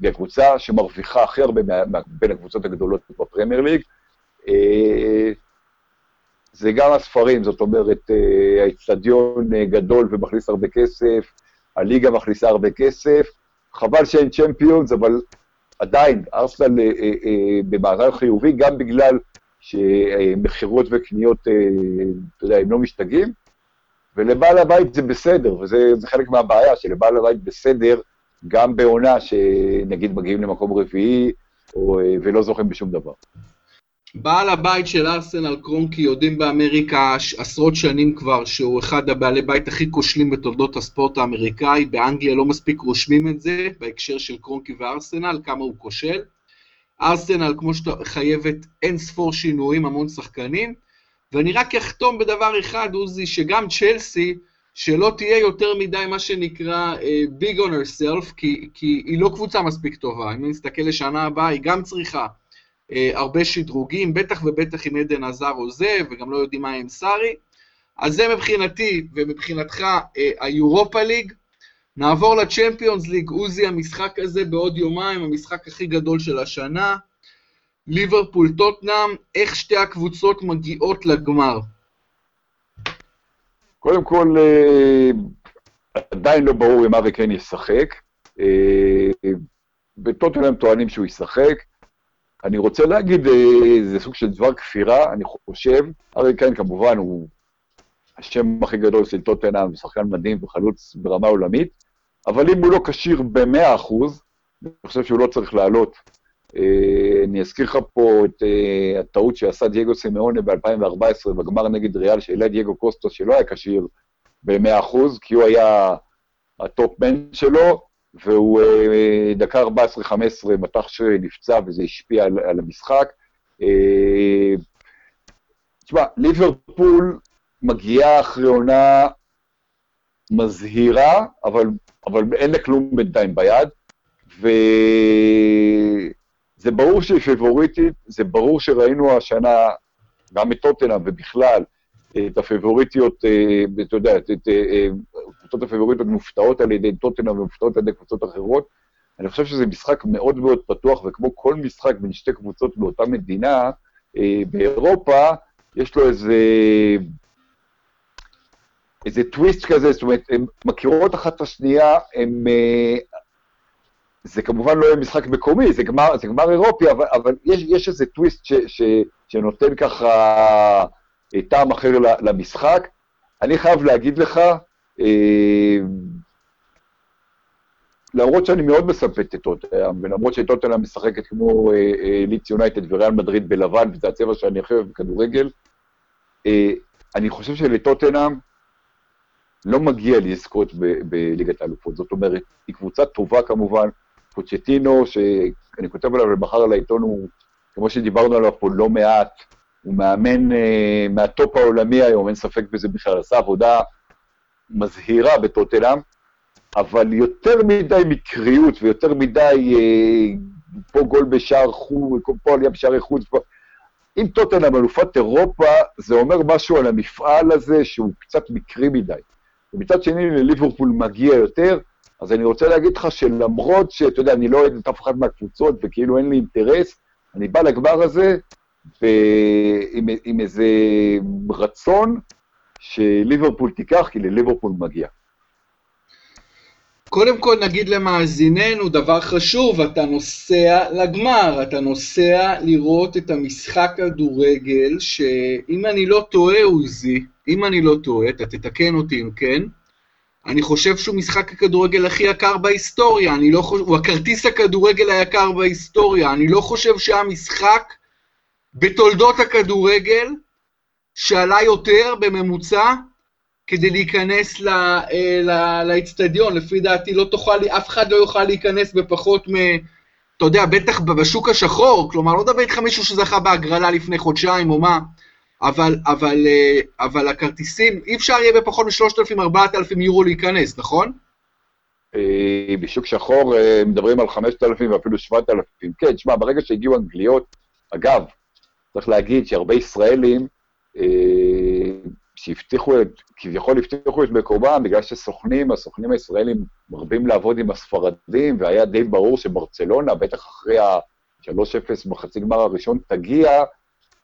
היא הקבוצה שמרוויחה הכי הרבה בין הקבוצות הגדולות בפרמייר ליג, אה, זה גם הספרים, זאת אומרת, אה, האיצטדיון אה, גדול ומכניס הרבה כסף, הליגה מכניסה הרבה כסף, חבל שאין צ'מפיונס, אבל עדיין, ארסנל במאזן חיובי, גם בגלל שמכירות וקניות, אתה יודע, הם לא משתגעים, ולבעל הבית זה בסדר, וזה חלק מהבעיה, שלבעל הבית בסדר, גם בעונה שנגיד מגיעים למקום רביעי, או, ולא זוכים בשום דבר. בעל הבית של ארסנל קרונקי יודעים באמריקה עשרות שנים כבר שהוא אחד הבעלי בית הכי כושלים בתולדות הספורט האמריקאי, באנגליה לא מספיק רושמים את זה בהקשר של קרונקי וארסנל, כמה הוא כושל. ארסנל כמו שאתה חייבת אין ספור שינויים, המון שחקנים, ואני רק אחתום בדבר אחד, עוזי, שגם צ'לסי, שלא תהיה יותר מדי מה שנקרא uh, big on herself, כי, כי היא לא קבוצה מספיק טובה, אם נסתכל לשנה הבאה, היא גם צריכה הרבה שדרוגים, בטח ובטח אם עדן עזר עוזב, וגם לא יודעים מה עם סארי. אז זה מבחינתי ומבחינתך uh, היורופה ליג. נעבור לצ'מפיונס ליג, עוזי, המשחק הזה בעוד יומיים, המשחק הכי גדול של השנה. ליברפול טוטנאם, איך שתי הקבוצות מגיעות לגמר? קודם כל, אה, עדיין לא ברור אם ארי קיין ישחק. בטוטנאם אה, טוענים שהוא ישחק. אני רוצה להגיד, אה, זה סוג של דבר כפירה, אני חושב. ארי קיין כמובן הוא השם הכי גדול של טוטנאם, שחקן מדהים וחלוץ ברמה עולמית, אבל אם הוא לא כשיר ב-100%, אני חושב שהוא לא צריך לעלות אה, אני אזכיר לך פה את אה, הטעות שעשה דייגו סימאונה ב-2014 בגמר נגד ריאל, שהעלה דייגו קוסטו שלא היה כשיר ב-100%, כי הוא היה ה top man שלו, והוא אה, דקה 14-15 מתח שנפצע וזה השפיע על, על המשחק. אה, תשמע, ליברפול מגיעה אחרי עונה מזהירה, אבל, אבל אין לה כלום בינתיים ביד, ו... זה ברור שהיא פיבוריטית, זה ברור שראינו השנה, גם את טוטנאם ובכלל, את הפיבוריטיות, אה, אתה יודע, את אה, קבוצות הפיבוריטיות מופתעות על ידי טוטנאם ומופתעות על ידי קבוצות אחרות. אני חושב שזה משחק מאוד מאוד פתוח, וכמו כל משחק בין שתי קבוצות באותה מדינה, אה, באירופה, יש לו איזה... איזה טוויסט כזה, זאת אומרת, הן מכירות אחת את השנייה, הן זה כמובן לא יהיה משחק מקומי, זה גמר, זה גמר אירופי, אבל, אבל יש, יש איזה טוויסט ש, ש, שנותן ככה טעם אחר למשחק. אני חייב להגיד לך, אה, למרות שאני מאוד מספק את טוטנאם, ולמרות שטוטנאם משחקת כמו אה, אה, ליץ יונייטד וריאל מדריד בלבן, וזה הצבע שאני הכי אוהב בכדורגל, אה, אני חושב שלטוטנאם לא מגיע לזכות בליגת האלופות. זאת אומרת, היא קבוצה טובה כמובן, פוצ'טינו, שאני כותב עליו למחר על העיתון, הוא, כמו שדיברנו עליו פה לא מעט, הוא מאמן uh, מהטופ העולמי היום, אין ספק בזה בכלל, עשה עבודה מזהירה בטוטנאם, אבל יותר מדי מקריות ויותר מדי uh, פה גול בשער חוץ, פה עלייה בשערי חוץ, פה... אם טוטנאם אלופת אירופה, זה אומר משהו על המפעל הזה שהוא קצת מקרי מדי. ומצד שני, לליברפול מגיע יותר, אז אני רוצה להגיד לך שלמרות שאתה יודע, אני לא אוהד את אף אחד מהקבוצות וכאילו אין לי אינטרס, אני בא לגמר הזה עם, עם איזה רצון שליברפול תיקח, כי לליברפול מגיע. קודם כל נגיד למאזיננו דבר חשוב, אתה נוסע לגמר, אתה נוסע לראות את המשחק כדורגל, שאם אני לא טועה, עוזי, אם אני לא טועה, אתה תתקן אותי אם כן, אני חושב שהוא משחק הכדורגל הכי יקר בהיסטוריה, אני לא חושב, הוא הכרטיס הכדורגל היקר בהיסטוריה, אני לא חושב שהיה משחק בתולדות הכדורגל שעלה יותר בממוצע כדי להיכנס אה, לאצטדיון, לפי דעתי לא תוכל, אף אחד לא יוכל להיכנס בפחות מ... אתה יודע, בטח בשוק השחור, כלומר, לא מדבר איתך מישהו שזכה בהגרלה לפני חודשיים או מה, אבל, אבל, אה, אבל הכרטיסים, אי אפשר יהיה בפחות מ-3,000-4,000 יורו להיכנס, נכון? אה, בשוק שחור מדברים על 5,000 ואפילו 7,000. כן, תשמע, ברגע שהגיעו אנגליות, אגב, צריך להגיד שהרבה ישראלים שהבטיחו, כביכול הבטיחו את מקומם, בגלל שסוכנים, הסוכנים הישראלים מרבים לעבוד עם הספרדים, והיה די ברור שברצלונה, בטח אחרי ה-3-0 בחצי גמר הראשון, תגיע,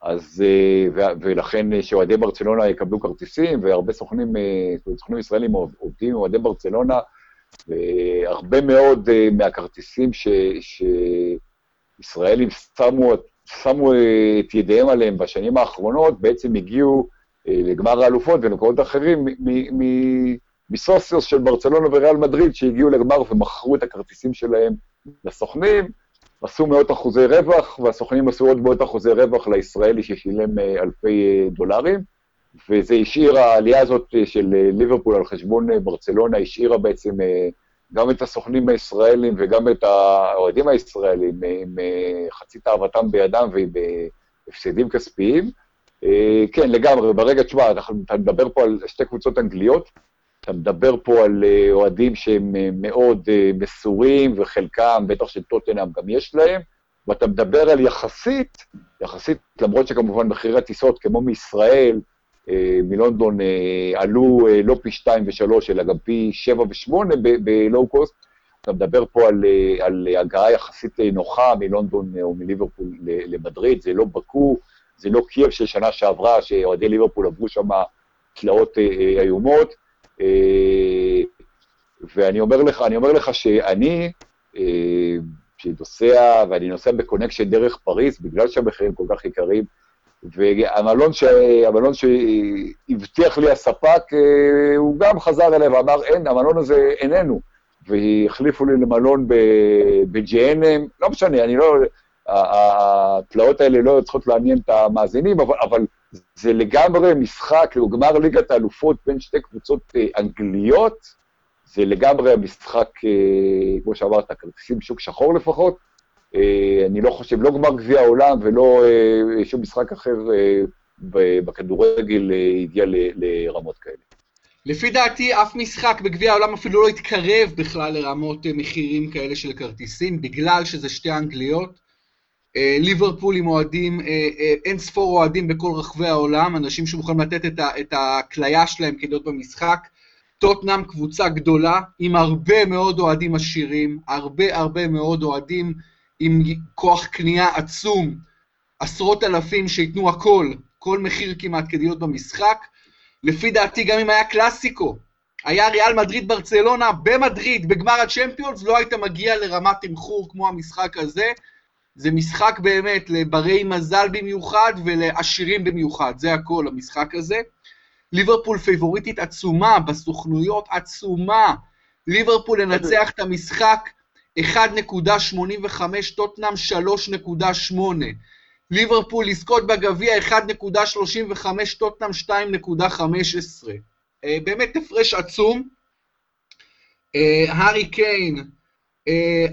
אז, אה, ולכן אה, שאוהדי ברצלונה יקבלו כרטיסים, והרבה סוכנים, אה, סוכנים ישראלים עובדים עם אוהדי ברצלונה, והרבה מאוד מהכרטיסים ש, שישראלים שמו, שמו את ידיהם עליהם בשנים האחרונות, בעצם הגיעו לגמר האלופות ולמקומות אחרים מסוסיוס של ברצלונה וריאל מדריד, שהגיעו לגמר ומכרו את הכרטיסים שלהם לסוכנים, עשו מאות אחוזי רווח, והסוכנים עשו עוד מאות אחוזי רווח לישראלי ששילם אלפי דולרים, וזה השאיר, העלייה הזאת של ליברפול על חשבון ברצלונה השאירה בעצם גם את הסוכנים הישראלים וגם את האוהדים הישראלים עם חצי תאוותם בידם ועם הפסדים כספיים. כן, לגמרי, ברגע, תשמע, אתה מדבר פה על שתי קבוצות אנגליות, אתה מדבר פה על אוהדים שהם מאוד מסורים, וחלקם, בטח של טוטנאם גם יש להם, ואתה מדבר על יחסית, יחסית, למרות שכמובן מחירי הטיסות, כמו מישראל, מלונדון עלו לא פי 2 ו-3, אלא גם פי 7 ו-8 ב low cost, אתה מדבר פה על, על הגעה יחסית נוחה מלונדון או מליברפול למדריד, זה לא באקו, זה לא קייב של שנה שעברה, שאוהדי ליברפול עברו שם תלאות איומות, ואני אומר לך, אני אומר לך שאני, שנוסע, ואני נוסע בקונקשן דרך פריז, בגלל שהמחירים כל כך יקרים, והמלון שהבטיח לי הספק, הוא גם חזר אליי ואמר, אין, המלון הזה איננו. והחליפו לי למלון ב-GNM, לא משנה, אני לא... התלאות האלה לא צריכות לעניין את המאזינים, אבל, אבל זה לגמרי משחק, הוא גמר ליגת האלופות בין שתי קבוצות אנגליות, זה לגמרי משחק, כמו שאמרת, כרטיסים שוק שחור לפחות, אני לא חושב, לא גמר גביע העולם ולא שום משחק אחר בכדורגל הגיע לרמות כאלה. לפי דעתי, אף משחק בגביע העולם אפילו לא התקרב בכלל לרמות מחירים כאלה של כרטיסים, בגלל שזה שתי אנגליות. ליברפול עם אוהדים, אין ספור אוהדים בכל רחבי העולם, אנשים שמוכנים לתת את הכליה שלהם כדי להיות במשחק. טוטנאם קבוצה גדולה, עם הרבה מאוד אוהדים עשירים, הרבה הרבה מאוד אוהדים עם כוח קנייה עצום, עשרות אלפים שייתנו הכל, כל מחיר כמעט כדי להיות במשחק. לפי דעתי, גם אם היה קלאסיקו, היה ריאל מדריד ברצלונה במדריד, בגמר הצ'מפיונס, לא היית מגיע לרמת תמחור כמו המשחק הזה. זה משחק באמת לברי מזל במיוחד ולעשירים במיוחד, זה הכל, המשחק הזה. ליברפול פייבוריטית עצומה, בסוכנויות עצומה. ליברפול לנצח את המשחק 1.85, טוטנאם 3.8. ליברפול לזכות בגביע 1.35, טוטנאם 2.15. באמת הפרש עצום. הארי קיין,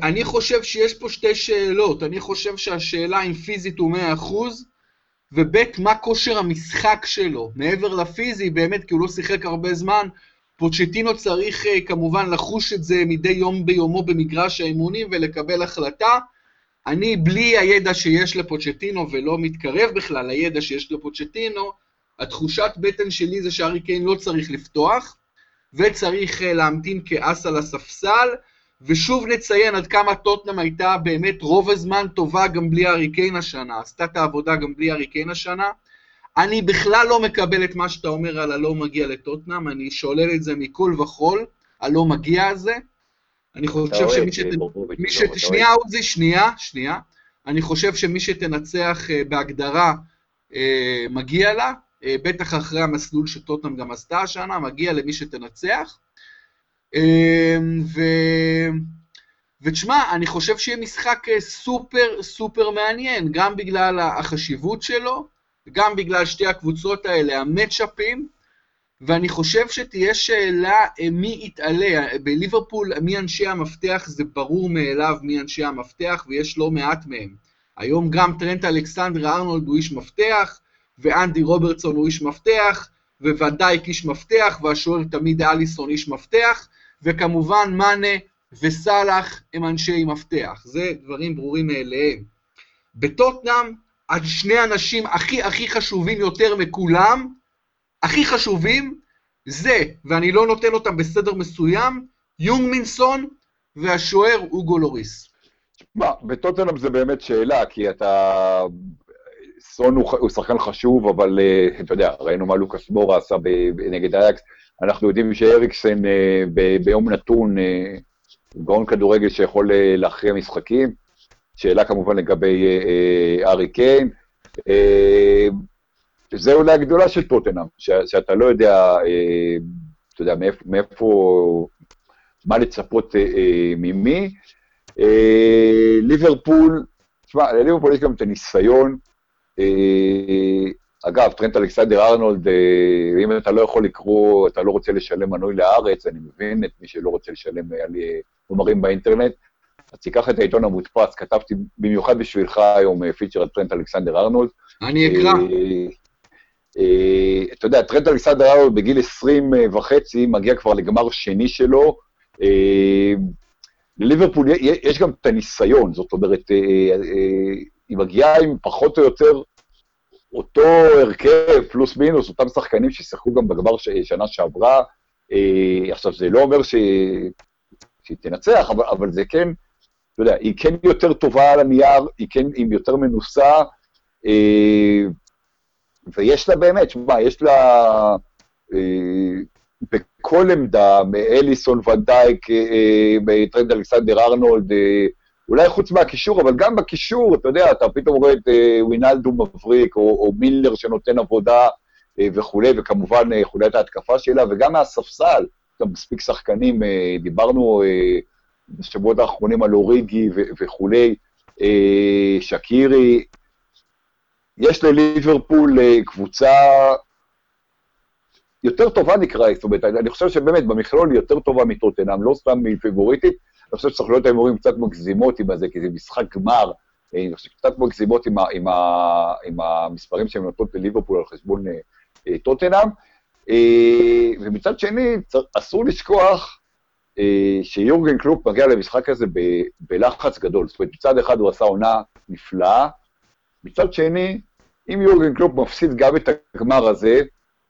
אני חושב שיש פה שתי שאלות. אני חושב שהשאלה אם פיזית הוא 100%, וב' מה כושר המשחק שלו. מעבר לפיזי, באמת, כי הוא לא שיחק הרבה זמן, פוצ'טינו צריך כמובן לחוש את זה מדי יום ביומו במגרש האימונים ולקבל החלטה. אני, בלי הידע שיש לפוצ'טינו, ולא מתקרב בכלל לידע שיש לפוצ'טינו, התחושת בטן שלי זה שארי קיין לא צריך לפתוח, וצריך להמתין כאס על הספסל, ושוב נציין עד כמה טוטנאם הייתה באמת רוב הזמן טובה גם בלי הארי קיין השנה, עשתה את העבודה גם בלי הארי קיין השנה. אני בכלל לא מקבל את מה שאתה אומר על הלא מגיע לטוטנאם, אני שולל את זה מכל וכול, הלא מגיע הזה. אני חושב שמי שת... מי שת... שנייה עוזי, שנייה, שנייה. אני חושב שמי שתנצח בהגדרה מגיע לה, בטח אחרי המסלול שטוטנאם גם עשתה השנה, מגיע למי שתנצח. ו... ותשמע, אני חושב שיהיה משחק סופר סופר מעניין, גם בגלל החשיבות שלו, גם בגלל שתי הקבוצות האלה, המצ'אפים, ואני חושב שתהיה שאלה מי יתעלה. בליברפול, מי אנשי המפתח, זה ברור מאליו מי אנשי המפתח, ויש לא מעט מהם. היום גם טרנט אלכסנדר ארנולד הוא איש מפתח, ואנדי רוברטסון הוא איש מפתח, וודאיק איש מפתח, והשוער תמיד אליסון איש מפתח, וכמובן מאנה וסאלח הם אנשי מפתח. זה דברים ברורים מאליהם. בטוטנאם, שני אנשים הכי הכי חשובים יותר מכולם, הכי חשובים, זה, ואני לא נותן אותם בסדר מסוים, יונגמינסון והשוער אוגו לוריס. מה, בטוטנאם זה באמת שאלה, כי אתה... סון הוא, הוא שחקן חשוב, אבל uh, אתה יודע, ראינו מה לוקאס מורה עשה נגד אייקס, אנחנו יודעים שאריקסן uh, ביום נתון, uh, גאון כדורגל שיכול uh, להכריע משחקים. שאלה כמובן לגבי uh, ארי קיין. Uh, זה אולי הגדולה של טוטנאם, שאתה לא יודע, אתה יודע, מאיפה, מה לצפות ממי. אה, ליברפול, תשמע, לליברפול יש גם את הניסיון. אה, אגב, טרנט אלכסנדר ארנולד, אה, אם אתה לא יכול לקרוא, אתה לא רוצה לשלם מנוי לארץ, אני מבין את מי שלא רוצה לשלם על חומרים באינטרנט, אז תיקח את העיתון המודפס, כתבתי במיוחד בשבילך היום פיצ'ר על טרנט אלכסנדר ארנולד. אני אקרא. אתה יודע, טרנט אלכסנדר ארנולד בגיל 20 וחצי מגיע כבר לגמר שני שלו. לליברפול יש גם את הניסיון, זאת אומרת, היא מגיעה עם פחות או יותר אותו הרכב, פלוס מינוס, אותם שחקנים ששיחקו גם בגמר שנה שעברה. אה, עכשיו, זה לא אומר ש... שהיא תנצח, אבל, אבל זה כן, אתה יודע, היא כן יותר טובה על הנייר, היא כן עם יותר מנוסה, אה, ויש לה באמת, שמע, יש לה אה, בכל עמדה, מאליסון ונדייק, אה, אה, טרנד אלכסנדר ארנולד, אה, אולי חוץ מהקישור, אבל גם בקישור, אתה יודע, אתה פתאום רואה את אה, ווינלדום מבריק, או, או מילנר שנותן עבודה אה, וכולי, וכמובן אה, חוליית ההתקפה שלה, וגם מהספסל, גם מספיק שחקנים, אה, דיברנו אה, בשבועות האחרונים על אוריגי וכולי, אה, שקירי, יש לליברפול אה, קבוצה יותר טובה נקרא, זאת אומרת, אני חושב שבאמת במכלול היא יותר טובה מטוטנאם, לא סתם מפיבוריטית, אני חושב שצריך להיות ההימורים קצת מגזימות עם זה, כי זה משחק גמר, אה, אני חושב שקצת מגזימות עם, ה, עם, ה, עם המספרים שהן נותנות לליברפול על חשבון אה, אה, טוטנאם. ומצד שני, אסור לשכוח שיורגן קלופ מגיע למשחק הזה ב, בלחץ גדול. זאת אומרת, מצד אחד הוא עשה עונה נפלאה, מצד שני, אם יורגן קלופ מפסיד גם את הגמר הזה,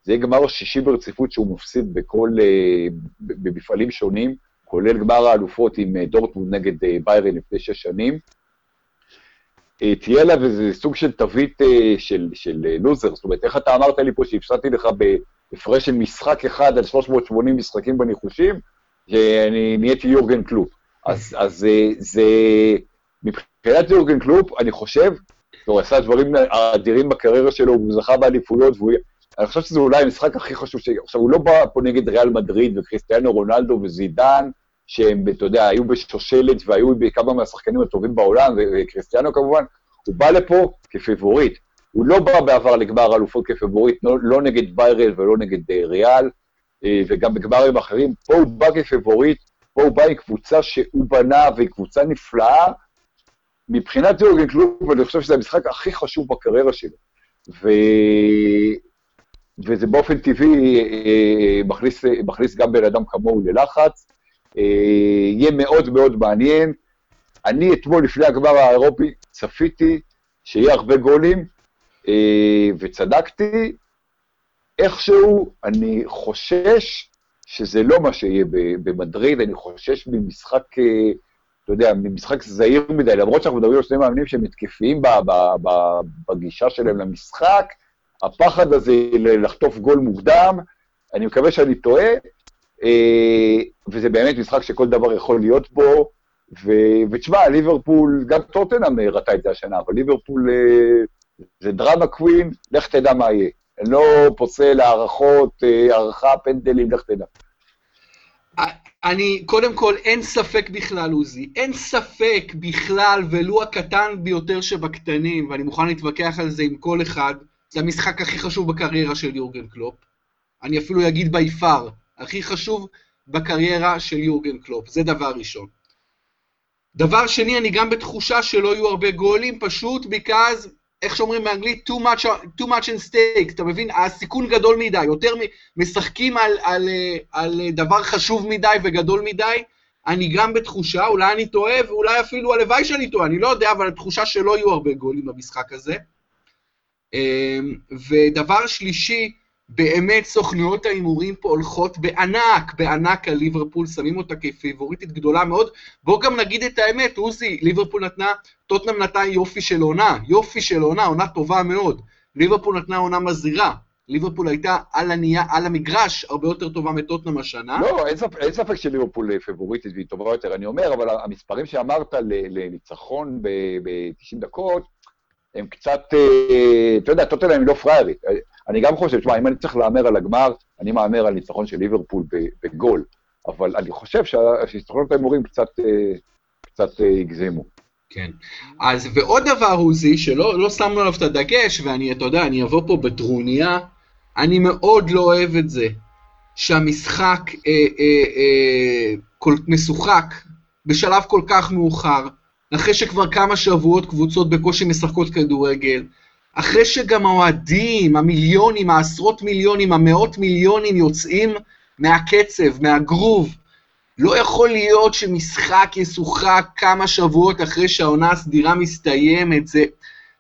זה יהיה גמר שישי ברציפות שהוא מפסיד בכל, במפעלים שונים, כולל גמר האלופות עם אה, דורטמונד נגד אה, ביירן לפני שש שנים. אה, תהיה לה איזה סוג של תווית של, של לוזר, זאת אומרת, איך אתה אמרת לי פה שהפסדתי לך בהפרש של משחק אחד על 380 משחקים בניחושים, שאני נהייתי יורגן קלופ. אז, אז זה, מבחינת יורגן קלופ, אני חושב, הוא עשה דברים אדירים בקריירה שלו, הוא זכה באליפויות, והוא... אני חושב שזה אולי המשחק הכי חשוב ש... עכשיו, הוא לא בא פה נגד ריאל מדריד וקריסטיאנו רונלדו וזידן, שהם, אתה יודע, היו בשושלת והיו בכמה מהשחקנים הטובים בעולם, וקריסטיאנו כמובן, הוא בא לפה כפיבוריט. הוא לא בא בעבר לגמר אלופות כפיבוריט, לא, לא נגד ביירל ולא נגד uh, ריאל, וגם בגמרים אחרים. פה הוא בא כפיבוריט, פה הוא בא עם קבוצה שהוא בנה, והיא קבוצה נפלאה. מבחינת יורגן קלוב, אני חושב שזה המשחק הכי חשוב בקריירה שלו. ו... וזה באופן טבעי אה, מכניס, מכניס גם בן אדם כמוהו ללחץ. אה, יהיה מאוד מאוד מעניין. אני אתמול, לפני הגמר האירופי, צפיתי שיהיה הרבה גולים, אה, וצדקתי. איכשהו, אני חושש שזה לא מה שיהיה במדריד, אני חושש ממשחק, אתה יודע, ממשחק זהיר מדי, למרות שאנחנו מדברים על שני מאמנים שהם התקפיים בגישה שלהם למשחק, הפחד הזה לחטוף גול מוקדם, אני מקווה שאני טועה, אה, וזה באמת משחק שכל דבר יכול להיות בו, ותשמע, ליברפול, גם טוטנאם ראתה את זה השנה, אבל ליברפול אה, זה דרמה קווין, לך תדע מה יהיה. לא פוסל הערכות, אה, הערכה, פנדלים, לך תדע. אני, קודם כל, אין ספק בכלל, עוזי, אין ספק בכלל, ולו הקטן ביותר שבקטנים, ואני מוכן להתווכח על זה עם כל אחד, זה המשחק הכי חשוב בקריירה של יורגן קלופ. אני אפילו אגיד בי פאר, הכי חשוב בקריירה של יורגן קלופ, זה דבר ראשון. דבר שני, אני גם בתחושה שלא יהיו הרבה גולים, פשוט because, איך שאומרים באנגלית, too much, too much in stake, אתה מבין? הסיכון גדול מדי, יותר משחקים על, על, על דבר חשוב מדי וגדול מדי, אני גם בתחושה, אולי אני טועה, ואולי אפילו הלוואי שאני טועה, אני לא יודע, אבל התחושה שלא יהיו הרבה גולים במשחק הזה. אמ, ודבר שלישי, באמת סוכנויות ההימורים פה הולכות בענק, בענק על ליברפול, שמים אותה כפיבוריטית גדולה מאוד. בואו גם נגיד את האמת, עוזי, ליברפול נתנה, טוטנאם נתנה יופי של עונה, יופי של עונה, עונה טובה מאוד. ליברפול נתנה עונה מזהירה. ליברפול הייתה על, הנייה, על המגרש הרבה יותר טובה מטוטנאם השנה. לא, אין ספק, אין ספק שליברפול פיבוריטית והיא טובה יותר. אני אומר, אבל המספרים שאמרת לניצחון ב-90 דקות, הם קצת, אה, אתה יודע, טוטנאם היא לא פריירית. אני גם חושב, תשמע, אם אני צריך להמר על הגמר, אני מהמר על ניצחון של ליברפול בגול. אבל אני חושב שהניצחונות ההימורים קצת, אה, קצת אה, הגזימו. כן. אז ועוד דבר, עוזי, שלא לא שמנו עליו את הדגש, ואני, אתה יודע, אני אבוא פה בטרוניה, אני מאוד לא אוהב את זה, שהמשחק אה, אה, אה, כל, משוחק בשלב כל כך מאוחר, אחרי שכבר כמה שבועות קבוצות בקושי משחקות כדורגל, אחרי שגם האוהדים, המיליונים, העשרות מיליונים, המאות מיליונים יוצאים מהקצב, מהגרוב, לא יכול להיות שמשחק ישוחק כמה שבועות אחרי שהעונה הסדירה מסתיימת, זה...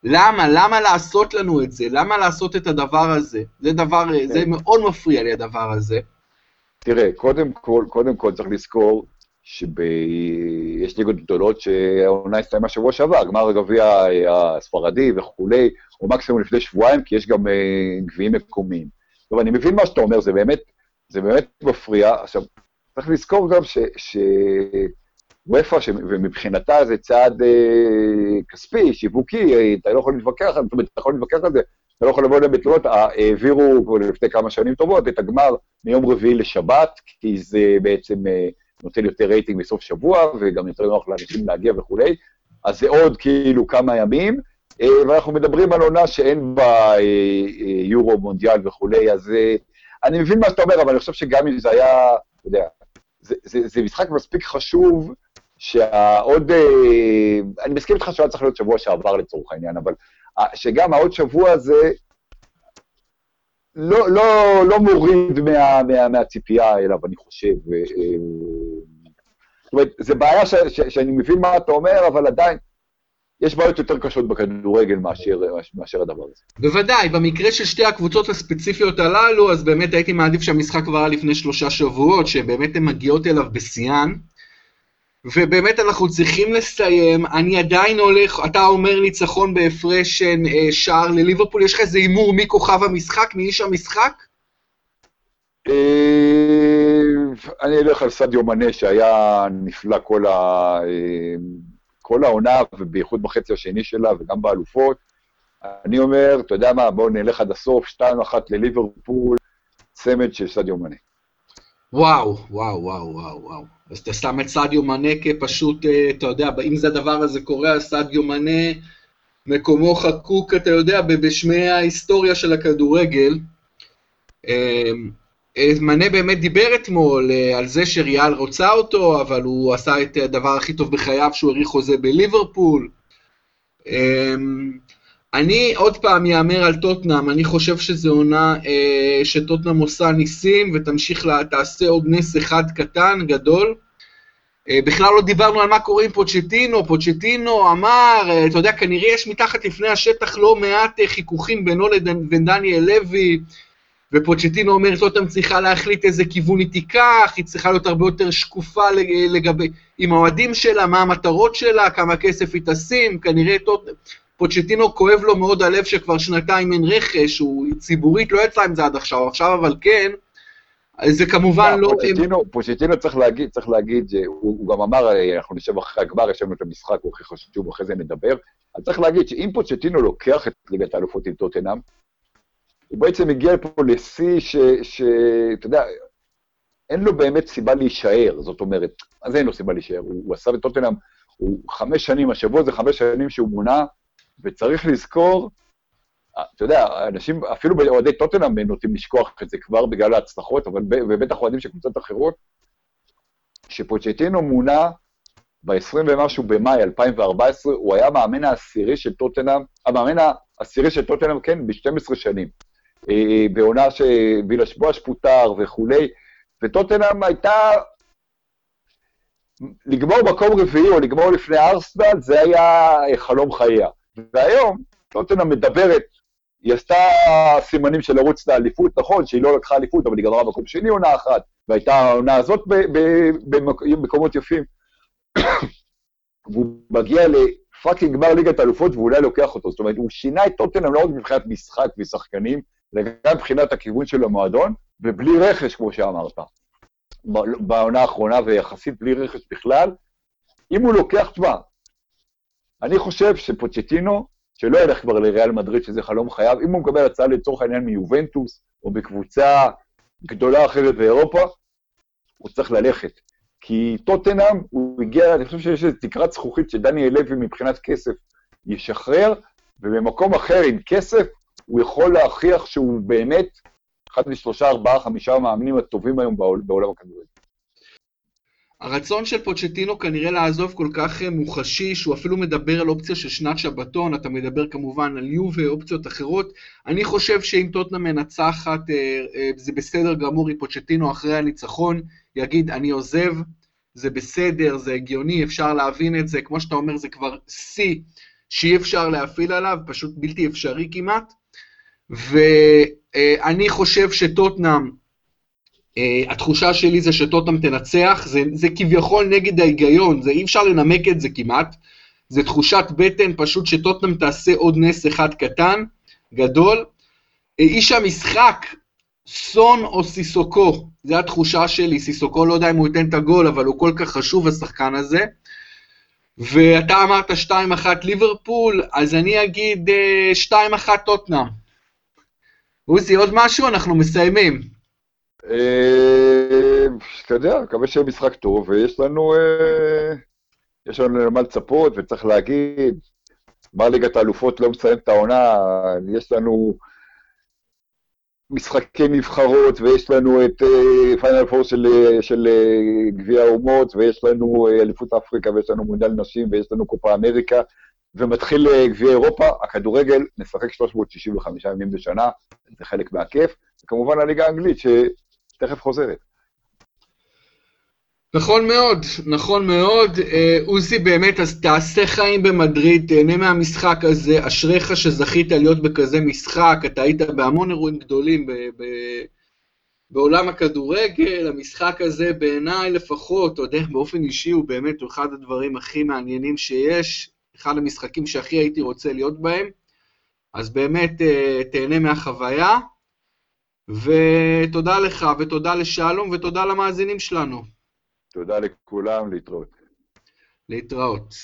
למה? למה לעשות לנו את זה? למה לעשות את הדבר הזה? זה דבר, זה כן. מאוד מפריע לי הדבר הזה. תראה, קודם כל, קודם כל צריך לזכור שיש ליגות גדולות שהעונה הסתיימה שבוע שעבר, גמר הגביע הספרדי וכולי, או מקסימום לפני שבועיים, כי יש גם אה, גביעים מקומיים. טוב, אני מבין מה שאתה אומר, זה באמת, זה באמת מפריע. עכשיו, צריך לזכור גם שוופא, ומבחינתה זה צעד אה, כספי, שיווקי, אה, אתה לא יכול להתווכח, זאת אומרת, אתה יכול להתווכח על זה, אתה לא יכול לבוא אליהם בתלונות, העבירו לפני כמה שנים טובות את הגמר מיום רביעי לשבת, כי זה בעצם אה, נותן יותר רייטינג בסוף שבוע, וגם יותר נוח לאנשים להגיע וכולי, אז זה עוד כאילו כמה ימים, אה, ואנחנו מדברים על עונה שאין בה אה, יורו, מונדיאל וכולי, אז אני מבין מה שאתה אומר, אבל אני חושב שגם אם זה היה, אתה יודע, זה, זה, זה משחק מספיק חשוב, שהעוד, אני מסכים איתך שהוא היה צריך להיות שבוע שעבר לצורך העניין, אבל שגם העוד שבוע הזה לא, לא, לא מוריד מה, מה, מהציפייה אליו, אני חושב. זאת אומרת, זו בעיה ש, ש, שאני מבין מה אתה אומר, אבל עדיין, יש בעיות יותר קשות בכדורגל מאשר, מאשר הדבר הזה. בוודאי, במקרה של שתי הקבוצות הספציפיות הללו, אז באמת הייתי מעדיף שהמשחק כבר היה לפני שלושה שבועות, שבאמת הן מגיעות אליו בשיאן. ובאמת אנחנו צריכים לסיים, אני עדיין הולך, אתה אומר ניצחון בהפרש אה, שער לליברפול, יש לך איזה הימור מי כוכב המשחק, מי איש המשחק? אה, אני אלך על סדיו מנה שהיה נפלא כל, ה... אה, כל העונה, ובייחוד בחצי השני שלה וגם באלופות. אני אומר, אתה יודע מה, בואו נלך עד הסוף, 2-1 לליברפול, צמד של סדיו מנה. וואו, וואו, וואו, וואו, וואו. אז אתה שם את סדיו מנה כפשוט, אה, אתה יודע, אם זה הדבר הזה קורה, אז סדיו מנה, מקומו חקוק, אתה יודע, בשמי ההיסטוריה של הכדורגל. אה, אה, מנה באמת דיבר אתמול על זה שריאל רוצה אותו, אבל הוא עשה את הדבר הכי טוב בחייו, שהוא האריך חוזה בליברפול. אני עוד פעם יאמר על טוטנאם, אני חושב שזו עונה אה, שטוטנאם עושה ניסים ותמשיך, לה, תעשה עוד נס אחד קטן, גדול. אה, בכלל לא דיברנו על מה קורה עם פוצ'טינו, פוצ'טינו אמר, אה, אתה יודע, כנראה יש מתחת לפני השטח לא מעט אה, חיכוכים בינו לבין דניאל לוי, ופוצ'טינו אומר, טוטנאם צריכה להחליט איזה כיוון היא תיקח, היא צריכה להיות הרבה יותר שקופה לגבי, עם האוהדים שלה, מה המטרות שלה, כמה כסף היא תשים, כנראה טוטנאם... פוצ'טינו כואב לו מאוד הלב שכבר שנתיים אין רכש, הוא ציבורית לא יצא עם זה עד עכשיו, עכשיו אבל כן, זה כמובן לא... פוצ'טינו, פוצ'טינו צריך להגיד, צריך להגיד, הוא גם אמר, אנחנו נשב אחרי הגמר, יש לנו את המשחק, הוא הכי חשוב, אחרי זה נדבר, אז צריך להגיד שאם פוצ'טינו לוקח את ליגת האלופות עם טוטנאם, הוא בעצם הגיע פה לשיא שאתה יודע, אין לו באמת סיבה להישאר, זאת אומרת, אז אין לו סיבה להישאר, הוא, הוא עשה בטוטנאם, הוא חמש שנים, השבוע זה חמש שנים שהוא מונה, וצריך לזכור, אתה יודע, אנשים, אפילו באוהדי טוטנאם נוטים לשכוח את זה כבר בגלל ההצלחות, אבל ובטח אוהדים של קבוצות אחרות, שפוצ'טינו מונה ב-20 ומשהו במאי 2014, הוא היה המאמן העשירי של טוטנאם, המאמן העשירי של טוטנאם, כן, ב-12 שנים. אה, בעונה שבילש בואש פוטר וכולי, וטוטנאם הייתה... לגמור מקום רביעי או לגמור לפני ארסנל, זה היה חלום חייה. והיום טוטנאם מדברת, היא עשתה סימנים של לרוץ לאליפות, נכון שהיא לא לקחה אליפות, אבל היא גמרה במקום שני עונה אחת, והייתה העונה הזאת במקומות יפים. והוא מגיע לפאקינג גמר ליגת האלופות ואולי לוקח אותו. זאת אומרת, הוא שינה את טוטנאם לא רק מבחינת משחק ושחקנים, אלא גם מבחינת הכיוון של המועדון, ובלי רכש, כמו שאמרת. בעונה האחרונה, ויחסית בלי רכש בכלל. אם הוא לוקח, תשמע, אני חושב שפוצ'טינו, שלא ילך כבר לריאל מדריד, שזה חלום חייו, אם הוא מקבל הצעה לצורך העניין מיובנטוס, או בקבוצה גדולה אחרת באירופה, הוא צריך ללכת. כי טוטנאם, הוא הגיע, אני חושב שיש איזו תקרת זכוכית שדניאל לוי מבחינת כסף ישחרר, ובמקום אחר עם כסף, הוא יכול להוכיח שהוא באמת אחד משלושה, ארבעה, חמישה המאמנים הטובים היום בעול, בעולם הכדורגל. הרצון של פוצ'טינו כנראה לעזוב כל כך אה, מוחשי, שהוא אפילו מדבר על אופציה של שנת שבתון, אתה מדבר כמובן על יו ואופציות אחרות. אני חושב שאם טוטנה מנצחת, אה, אה, זה בסדר גמור אם פוצ'טינו אחרי הניצחון יגיד, אני עוזב, זה בסדר, זה הגיוני, אפשר להבין את זה, כמו שאתה אומר, זה כבר שיא שאי אפשר להפעיל עליו, פשוט בלתי אפשרי כמעט. ואני חושב שטוטנאם, Uh, התחושה שלי זה שטוטנאם תנצח, זה, זה כביכול נגד ההיגיון, זה אי אפשר לנמק את זה כמעט, זה תחושת בטן פשוט שטוטנאם תעשה עוד נס אחד קטן, גדול. Uh, איש המשחק, סון או סיסוקו, זו התחושה שלי, סיסוקו לא יודע אם הוא ייתן את הגול, אבל הוא כל כך חשוב השחקן הזה. ואתה אמרת 2-1 ליברפול, אז אני אגיד uh, אה, 2-1 טוטנאם. עוזי, עוד משהו? אנחנו מסיימים. אה, אתה יודע, מקווה שיהיה משחק טוב, ויש לנו, אה, יש לנו למה לצפות, וצריך להגיד, מה ליגת האלופות לא מסיים את העונה, יש לנו משחקי נבחרות, ויש לנו את פיינל פור של, של גביע האומות, ויש לנו אליפות אפריקה, ויש לנו מונדיאל נשים, ויש לנו קופה אמריקה, ומתחיל גביע אירופה, הכדורגל נשחק 365 ימים בשנה, זה חלק מהכיף, וכמובן הליגה האנגלית, תכף חוזרת. נכון מאוד, נכון מאוד. אה, עוזי, באמת, אז תעשה חיים במדריד, תהנה מהמשחק הזה, אשריך שזכית להיות בכזה משחק, אתה היית בהמון אירועים גדולים ב- ב- בעולם הכדורגל, המשחק הזה בעיניי לפחות, אתה יודע, באופן אישי הוא באמת אחד הדברים הכי מעניינים שיש, אחד המשחקים שהכי הייתי רוצה להיות בהם, אז באמת אה, תהנה מהחוויה. ותודה לך, ותודה לשלום, ותודה למאזינים שלנו. תודה לכולם, להתראות. להתראות.